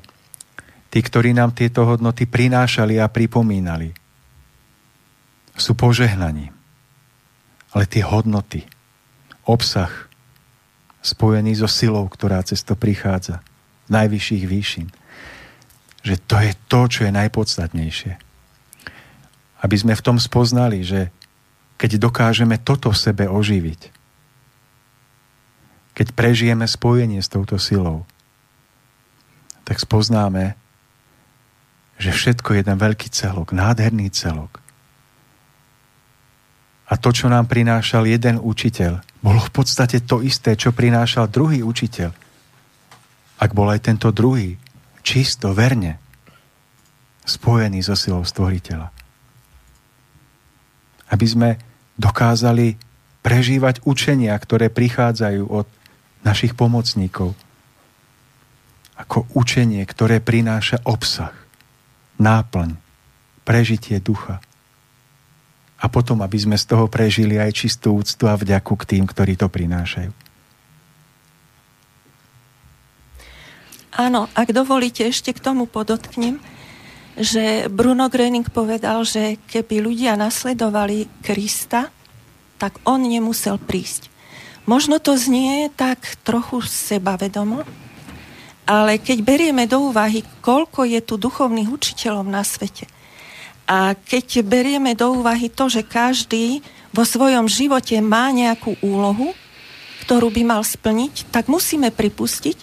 tí, ktorí nám tieto hodnoty prinášali a pripomínali, sú požehnaní. Ale tie hodnoty, obsah, spojený so silou, ktorá cez to prichádza, najvyšších výšin, že to je to, čo je najpodstatnejšie. Aby sme v tom spoznali, že keď dokážeme toto v sebe oživiť, keď prežijeme spojenie s touto silou, tak spoznáme, že všetko je jeden veľký celok, nádherný celok. A to, čo nám prinášal jeden učiteľ, bolo v podstate to isté, čo prinášal druhý učiteľ. Ak bol aj tento druhý čisto, verne spojený so silou stvoriteľa. Aby sme dokázali prežívať učenia, ktoré prichádzajú od našich pomocníkov. Ako učenie, ktoré prináša obsah, náplň, prežitie ducha a potom, aby sme z toho prežili aj čistú úctu a vďaku k tým, ktorí to prinášajú. Áno, ak dovolíte, ešte k tomu podotknem, že Bruno Gröning povedal, že keby ľudia nasledovali Krista, tak on nemusel prísť. Možno to znie tak trochu sebavedomo, ale keď berieme do úvahy, koľko je tu duchovných učiteľov na svete – a keď berieme do úvahy to, že každý vo svojom živote má nejakú úlohu, ktorú by mal splniť, tak musíme pripustiť,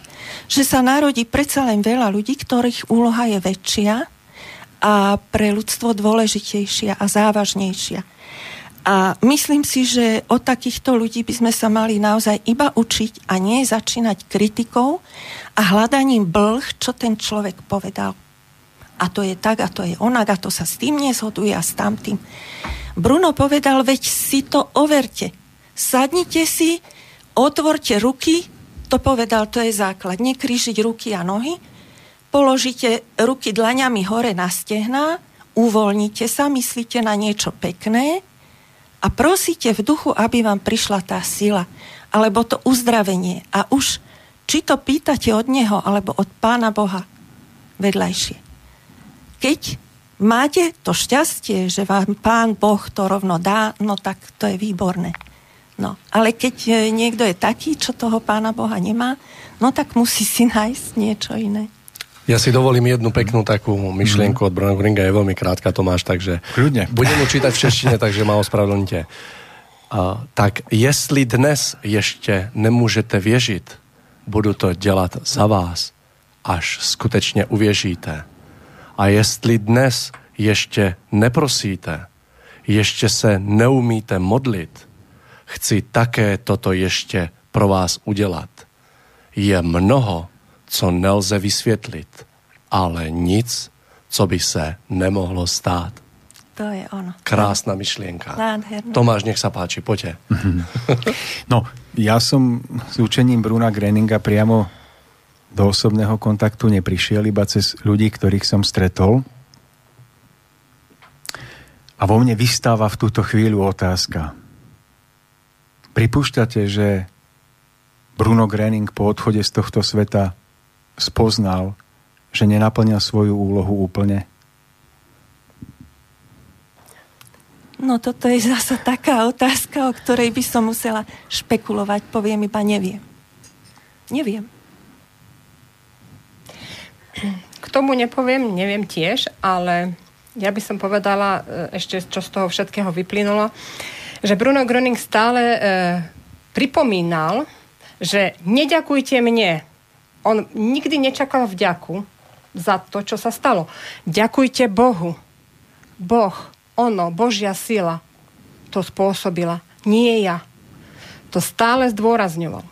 že sa narodí predsa len veľa ľudí, ktorých úloha je väčšia a pre ľudstvo dôležitejšia a závažnejšia. A myslím si, že od takýchto ľudí by sme sa mali naozaj iba učiť a nie začínať kritikou a hľadaním blh, čo ten človek povedal a to je tak a to je onak a to sa s tým nezhoduje a s tamtým. Bruno povedal, veď si to overte. Sadnite si, otvorte ruky, to povedal, to je základ. Nekrížiť ruky a nohy, položíte ruky dlaňami hore na stehná, uvoľnite sa, myslíte na niečo pekné a prosíte v duchu, aby vám prišla tá sila, alebo to uzdravenie. A už, či to pýtate od Neho, alebo od Pána Boha, vedľajšie keď máte to šťastie, že vám pán Boh to rovno dá, no tak to je výborné. No, ale keď e, niekto je taký, čo toho pána Boha nemá, no tak musí si [laughs] nájsť niečo iné. Ja si dovolím jednu peknú takú myšlienku od Bruna Gringa, je veľmi krátka, Tomáš, takže Kľudne. budem ju čítať v češtine, [laughs] takže ma ospravedlňte. Uh, tak jestli dnes ještě nemůžete věřit, budu to dělat za vás, až skutečně uvěříte. A jestli dnes ještě neprosíte, ještě se neumíte modlit, chci také toto ještě pro vás udělat. Je mnoho, co nelze vysvětlit, ale nic, co by se nemohlo stát. To je ono. Krásna myšlienka. Nádherné. Tomáš, nech sa páči, poďte. [laughs] No, ja som s učením Bruna Greninga priamo do osobného kontaktu neprišiel, iba cez ľudí, ktorých som stretol. A vo mne vystáva v túto chvíľu otázka. Pripúšťate, že Bruno Grening po odchode z tohto sveta spoznal, že nenaplňa svoju úlohu úplne? No toto je zasa taká otázka, o ktorej by som musela špekulovať. Poviem iba neviem. Neviem. K tomu nepoviem, neviem tiež, ale ja by som povedala e, ešte, čo z toho všetkého vyplynulo, že Bruno Gröning stále e, pripomínal, že neďakujte mne. On nikdy nečakal vďaku za to, čo sa stalo. Ďakujte Bohu. Boh, ono, Božia sila to spôsobila. Nie ja. To stále zdôrazňoval.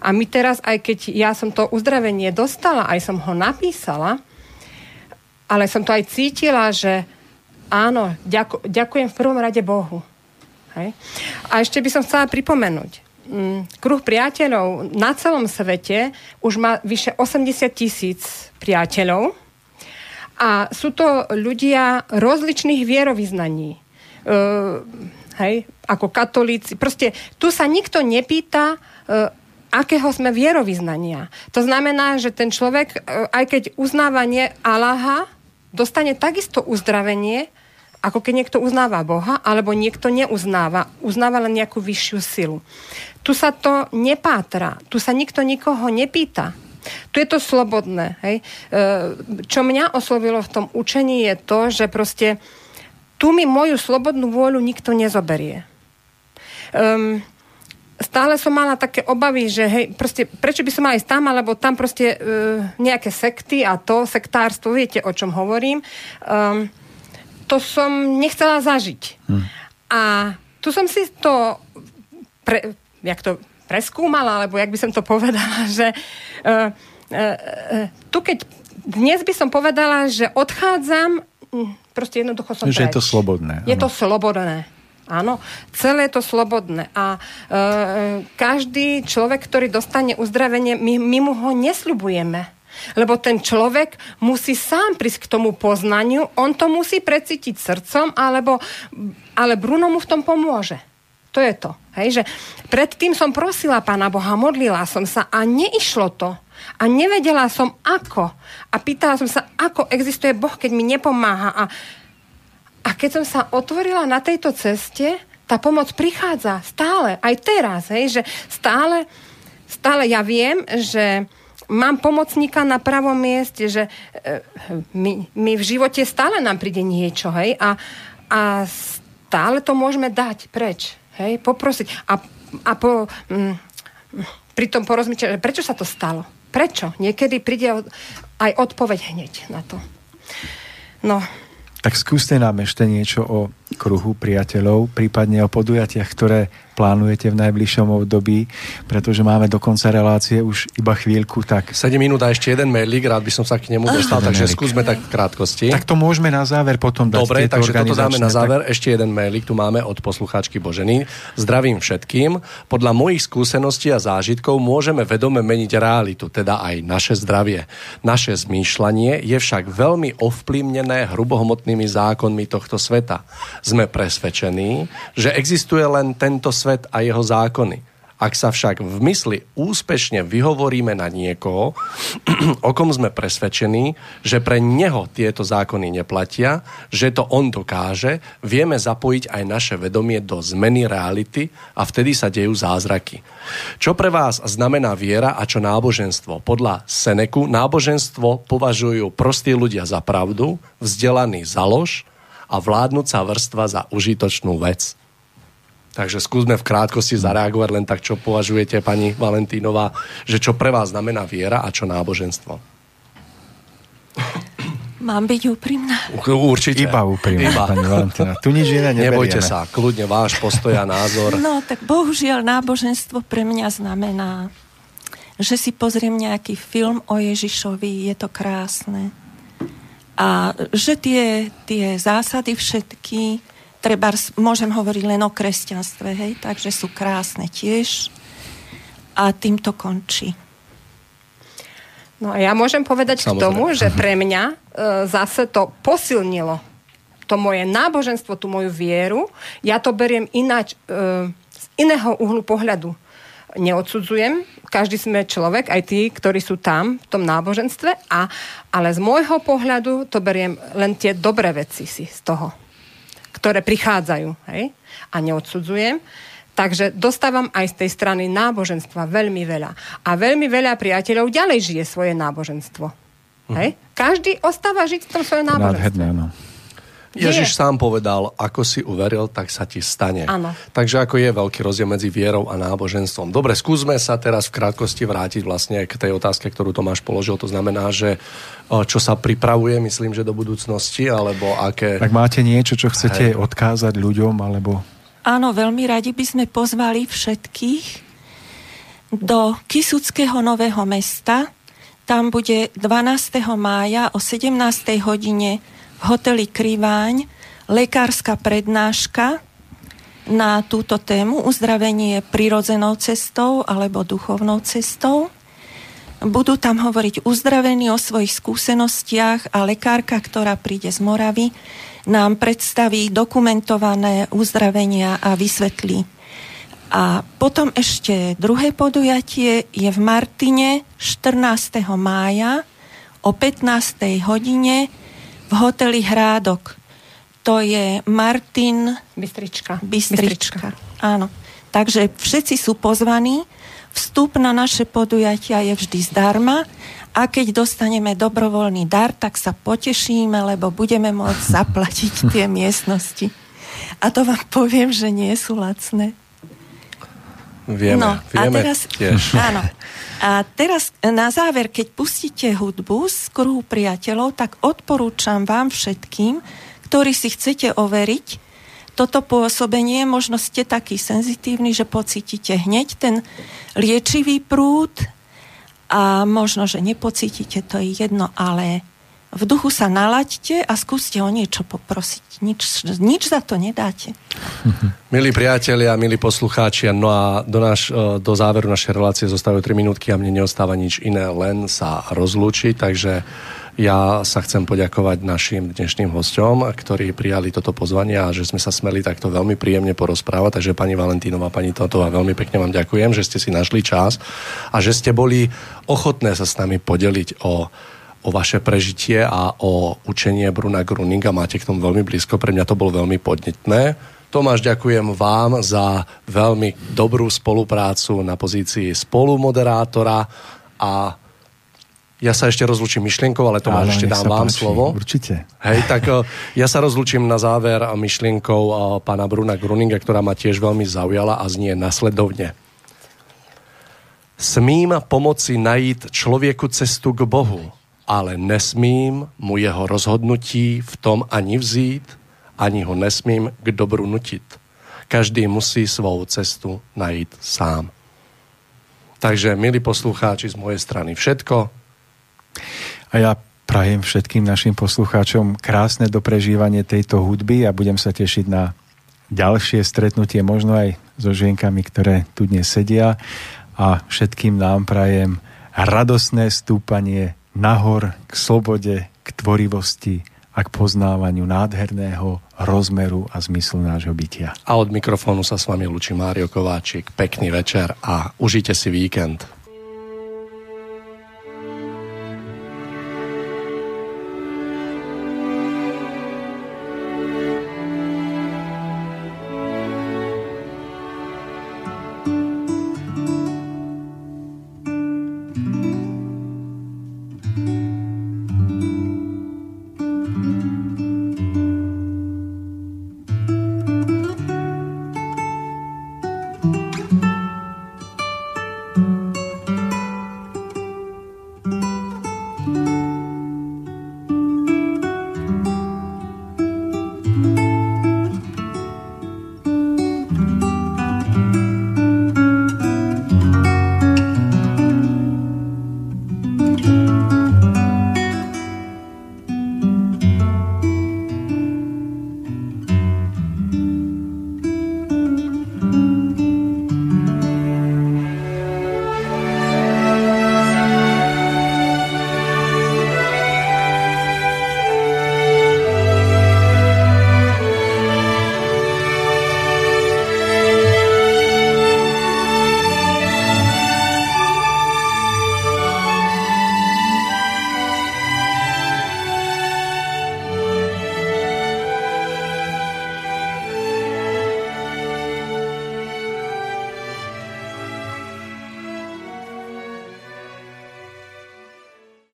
A my teraz, aj keď ja som to uzdravenie dostala, aj som ho napísala, ale som to aj cítila, že áno, ďaku, ďakujem v prvom rade Bohu. Hej? A ešte by som chcela pripomenúť, mm, kruh priateľov na celom svete už má vyše 80 tisíc priateľov a sú to ľudia rozličných vierovýznaní. Uh, hej, ako katolíci. Proste tu sa nikto nepýta, uh, akého sme vierovýznania. To znamená, že ten človek, uh, aj keď uznávanie Allaha, dostane takisto uzdravenie, ako keď niekto uznáva Boha, alebo niekto neuznáva, uznáva len nejakú vyššiu silu. Tu sa to nepátra, tu sa nikto nikoho nepýta. Tu je to slobodné. Hej? E, čo mňa oslovilo v tom učení je to, že proste tu mi moju slobodnú vôľu nikto nezoberie. Um, stále som mala také obavy, že hej, proste, prečo by som mala ísť tam, alebo tam proste uh, nejaké sekty a to, sektárstvo, viete, o čom hovorím. Um, to som nechcela zažiť. Hmm. A tu som si to, pre, jak to preskúmala, alebo jak by som to povedala, [laughs] že uh, uh, uh, tu keď dnes by som povedala, že odchádzam, hm, proste jednoducho som Že preč. je to slobodné. Je to slobodné. Áno, celé je to slobodné. A e, každý človek, ktorý dostane uzdravenie, my, my mu ho nesľubujeme. Lebo ten človek musí sám prísť k tomu poznaniu, on to musí precítiť srdcom, alebo, ale Bruno mu v tom pomôže. To je to. Hej, že predtým som prosila Pána Boha, modlila som sa a neišlo to. A nevedela som ako. A pýtala som sa, ako existuje Boh, keď mi nepomáha. A a keď som sa otvorila na tejto ceste, tá pomoc prichádza stále, aj teraz, hej, že stále, stále ja viem, že mám pomocníka na pravom mieste, že e, my, my v živote stále nám príde niečo, hej, a, a stále to môžeme dať preč, hej, poprosiť. A, a po, mm, pri tom porozmýšľať, prečo sa to stalo? Prečo? Niekedy príde aj odpoveď hneď na to. No, tak skúste nám ešte niečo o kruhu priateľov, prípadne o podujatiach, ktoré plánujete v najbližšom období, pretože máme do konca relácie už iba chvíľku. Tak... 7 minút a ešte jeden mailík, rád by som sa k nemu dostal, takže mailik. skúsme tak v krátkosti. Tak to môžeme na záver potom dať. Dobre, takže toto dáme na záver. Tak... Ešte jeden mailík tu máme od poslucháčky Boženy. Zdravím všetkým. Podľa mojich skúseností a zážitkov môžeme vedome meniť realitu, teda aj naše zdravie. Naše zmýšľanie je však veľmi ovplyvnené hrubohmotnými zákonmi tohto sveta. Sme presvedčení, že existuje len tento svet a jeho zákony. Ak sa však v mysli úspešne vyhovoríme na niekoho, [clears throat] o kom sme presvedčení, že pre neho tieto zákony neplatia, že to on dokáže, vieme zapojiť aj naše vedomie do zmeny reality a vtedy sa dejú zázraky. Čo pre vás znamená viera a čo náboženstvo? Podľa Seneku náboženstvo považujú prostí ľudia za pravdu, vzdelaný za lož a vládnúca vrstva za užitočnú vec. Takže skúsme v krátkosti zareagovať len tak, čo považujete, pani Valentínová, že čo pre vás znamená viera a čo náboženstvo. Mám byť úprimná? Určite. Iba úprimná, Iba. pani Valentína. Tu nič iné neberieme. Nebojte sa, kľudne váš postoj a názor. No, tak bohužiaľ náboženstvo pre mňa znamená, že si pozriem nejaký film o Ježišovi, je to krásne. A že tie, tie zásady všetky, treba, môžem hovoriť len o kresťanstve, hej, takže sú krásne tiež a tým to končí. No a ja môžem povedať Samozrejme. k tomu, že pre mňa e, zase to posilnilo to moje náboženstvo, tú moju vieru. Ja to beriem ináč, e, z iného uhlu pohľadu. Neodsudzujem, každý sme človek, aj tí, ktorí sú tam v tom náboženstve, a, ale z môjho pohľadu to beriem len tie dobré veci si z toho ktoré prichádzajú. Hej? A neodsudzujem. Takže dostávam aj z tej strany náboženstva veľmi veľa. A veľmi veľa priateľov ďalej žije svoje náboženstvo. Mhm. Hej? Každý ostáva žiť v tom svoje náboženstvo. Nádherné, no. Ježiš sám povedal, ako si uveril, tak sa ti stane. Ano. Takže ako je veľký rozdiel medzi vierou a náboženstvom. Dobre, skúsme sa teraz v krátkosti vrátiť vlastne k tej otázke, ktorú Tomáš položil. To znamená, že čo sa pripravuje, myslím, že do budúcnosti, alebo aké... Tak máte niečo, čo chcete Hej. odkázať ľuďom, alebo... Áno, veľmi radi by sme pozvali všetkých do Kisuckého nového mesta. Tam bude 12. mája o 17. hodine v hoteli Kriváň lekárska prednáška na túto tému uzdravenie prirodzenou cestou alebo duchovnou cestou. Budú tam hovoriť uzdravení o svojich skúsenostiach a lekárka, ktorá príde z Moravy, nám predstaví dokumentované uzdravenia a vysvetlí. A potom ešte druhé podujatie je v Martine 14. mája o 15. hodine v hoteli Hrádok. To je Martin... Bystrička. Bystrička. Bystrička. Áno. Takže všetci sú pozvaní. Vstup na naše podujatia je vždy zdarma a keď dostaneme dobrovoľný dar, tak sa potešíme, lebo budeme môcť zaplatiť [laughs] tie miestnosti. A to vám poviem, že nie sú lacné. Vieme, no, vieme a teraz, tiež. [laughs] Áno. A teraz na záver, keď pustíte hudbu z kruhu priateľov, tak odporúčam vám všetkým, ktorí si chcete overiť, toto pôsobenie, možno ste taký senzitívny, že pocítite hneď ten liečivý prúd a možno, že nepocítite, to je jedno, ale v duchu sa nalaďte a skúste o niečo poprosiť. Nič, nič za to nedáte. [laughs] Milí priatelia, milí poslucháči, no a do, naš, e, do záveru našej relácie zostávajú 3 minútky a mne neostáva nič iné, len sa rozlúčiť, takže ja sa chcem poďakovať našim dnešným hosťom, ktorí prijali toto pozvanie a že sme sa smeli takto veľmi príjemne porozprávať. Takže pani Valentínová, pani Totová, veľmi pekne vám ďakujem, že ste si našli čas a že ste boli ochotné sa s nami podeliť o o vaše prežitie a o učenie Bruna Gruninga. Máte k tomu veľmi blízko, pre mňa to bolo veľmi podnetné. Tomáš, ďakujem vám za veľmi dobrú spoluprácu na pozícii spolumoderátora a ja sa ešte rozlučím myšlienkou, ale Tomáš, ešte dám vám páči, slovo. Určite. Hej, tak [laughs] e, ja sa rozlučím na záver myšlienkou e, pána Bruna Gruninga, ktorá ma tiež veľmi zaujala a znie nasledovne. Smím pomoci najít človeku cestu k Bohu, ale nesmím mu jeho rozhodnutí v tom ani vzít, ani ho nesmím k dobru nutit. Každý musí svou cestu najít sám. Takže, milí poslucháči, z mojej strany všetko. A ja prajem všetkým našim poslucháčom krásne doprežívanie tejto hudby a budem sa tešiť na ďalšie stretnutie, možno aj so žienkami, ktoré tu dnes sedia a všetkým nám prajem radosné stúpanie nahor k slobode, k tvorivosti a k poznávaniu nádherného rozmeru a zmyslu nášho bytia. A od mikrofónu sa s vami lučí Mário Kováčik. Pekný večer a užite si víkend.